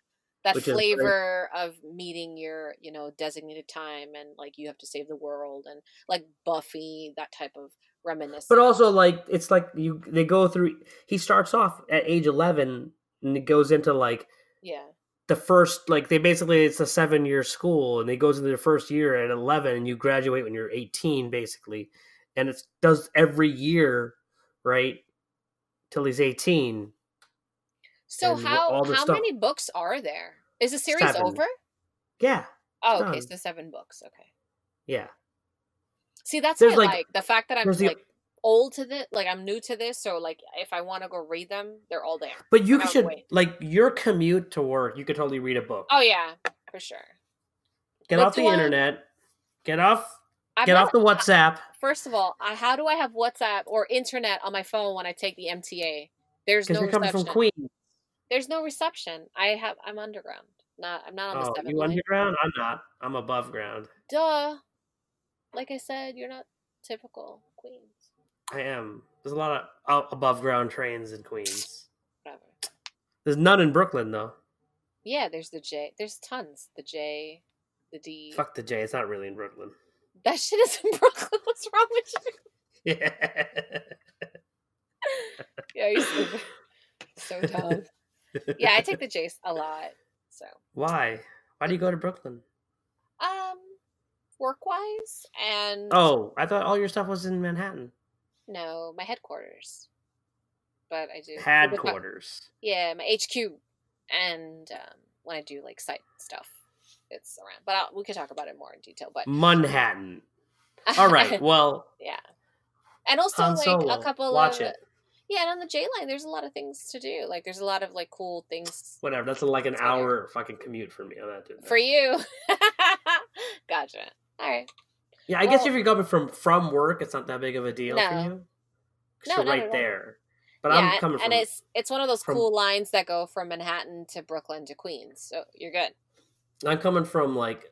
That flavor of meeting your you know designated time and like you have to save the world and like Buffy that type of reminiscence. But also like it's like you they go through he starts off at age 11 and it goes into like yeah, the first like they basically it's a 7 year school and it goes into the first year at 11 and you graduate when you're 18 basically. And it does every year right till he's 18 so how how stuff- many books are there? Is the series Seven. over? yeah Oh, okay, done. so seven books. Okay. yeah See, that's There's, like- like, the fact that I'm the- like old to this, like I'm new to this, so like if I want to go read them, they're all there. but you should wait. like your commute to work you could totally read a book Oh yeah, for sure. get off the I- internet get off I'm get not- off the whatsapp First of all, I, how do I have WhatsApp or internet on my phone when I take the MTA? There's because no you're coming from queens There's no reception. I have. I'm underground. Not. I'm not on the oh seven you line. underground i'm not i'm above ground Duh. Like I said, you're not typical Queens. i am there's a lot of above ground trains in queens Whatever. there's none in brooklyn though Yeah, there's the J. There's tons. The J, the D. fuck the j it's not really in brooklyn That shit is in Brooklyn. What's wrong with you? yeah Yeah, you're stupid. so dumb. Yeah, I take the J a lot. So, why why do you go to brooklyn um, work wise and oh i thought all your stuff was in manhattan no, my headquarters. but I do headquarters. do the co- quarters. Yeah, my HQ, and um, when I do like site stuff, it's around. But I'll, we could talk about it more in detail. But Manhattan. All right. Well, yeah, and also like Solo. a couple Watch of it. Yeah, and on the J line, there's a lot of things to do. Like there's a lot of like cool things whatever. That's like an hour fucking commute for me. I'm not doing that. for you. gotcha. All right. Yeah, I guess if you're coming from from work, it's not that big of a deal for you. No, you're right there. But yeah, I'm coming from. and it's it's one of those from- cool lines that go from Manhattan to Brooklyn to Queens. So you're good. I'm coming from like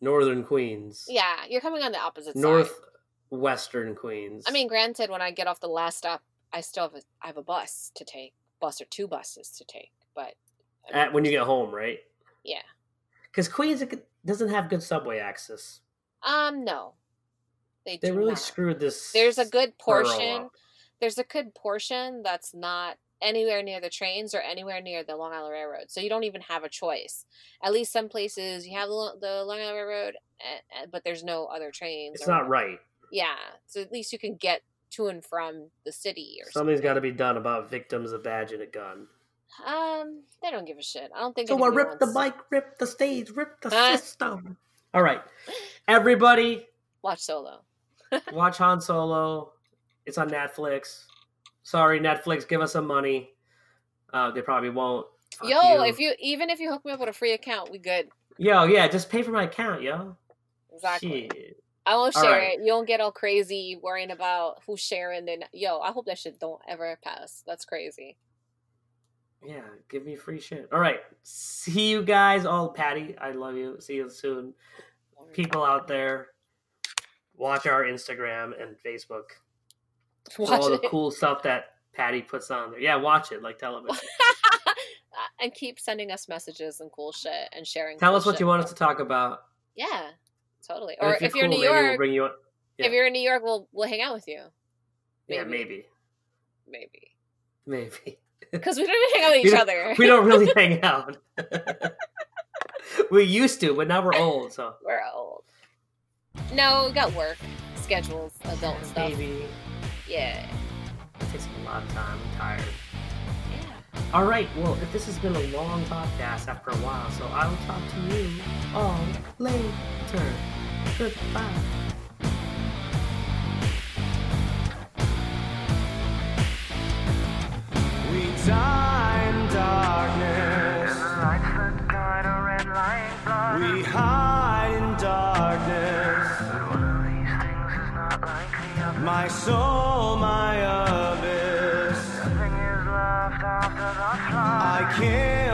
northern Queens. Yeah, you're coming on the opposite side. Northwestern Queens. I mean, granted, when I get off the last stop, I still have a, I have a bus to take, bus or two buses to take. But I mean, At, when you get home, right? yeah, Because Queens doesn't have good subway access. um, no, they They really not. screwed this. There's a good portion. There's a good portion that's not anywhere near the trains or anywhere near the Long Island Railroad, so you don't even have a choice. At least some places you have the, Long Island Railroad, eh, eh, but there's no other trains. It's not whatever. right. Yeah, so at least you can get to and from the city or Something's got to be done about victims of badge and a gun. Um, they don't give a shit. I don't think. So I rip the bike, rip the stage, rip the Huh? system. All right, everybody, Watch Solo. watch Han Solo. It's on Netflix. Sorry, Netflix, give us some money. Uh, they probably won't. Fuck Yo, you. if you even if you hook me up with a free account, we good. yo, yeah, just pay for my account, yo. Exactly. Shit. I won't share right. it. You don't get all crazy worrying about who's sharing. Then yo, I hope that shit don't ever pass. That's crazy. Yeah, give me free shit. All right, see you guys. all Patty, I love you. See you soon. People out there, watch our Instagram and Facebook. watch all it the cool stuff that Patty puts on there. Yeah, watch it like television. and keep sending us messages and cool shit and sharing. Tell cool us what shit. you want us to talk about. Yeah, totally. And Or if you're, in cool, New maybe we'll York, bring you. Yeah. if you're in New York, we'll we'll hang out with you. Yeah, maybe. maybe, Maybe maybe. because we don't even hang out with each other. we don't really hang out. we used to, but now we're old. So We're old. No, we got work schedules, adult stuff. maybe Yeah. it takes a lot of time. I'm tired. Yeah. All right. Well, if this has been a long podcast after a while, so I will talk to you all later. Goodbye. We die in darkness. We hide in darkness. My soul, I kill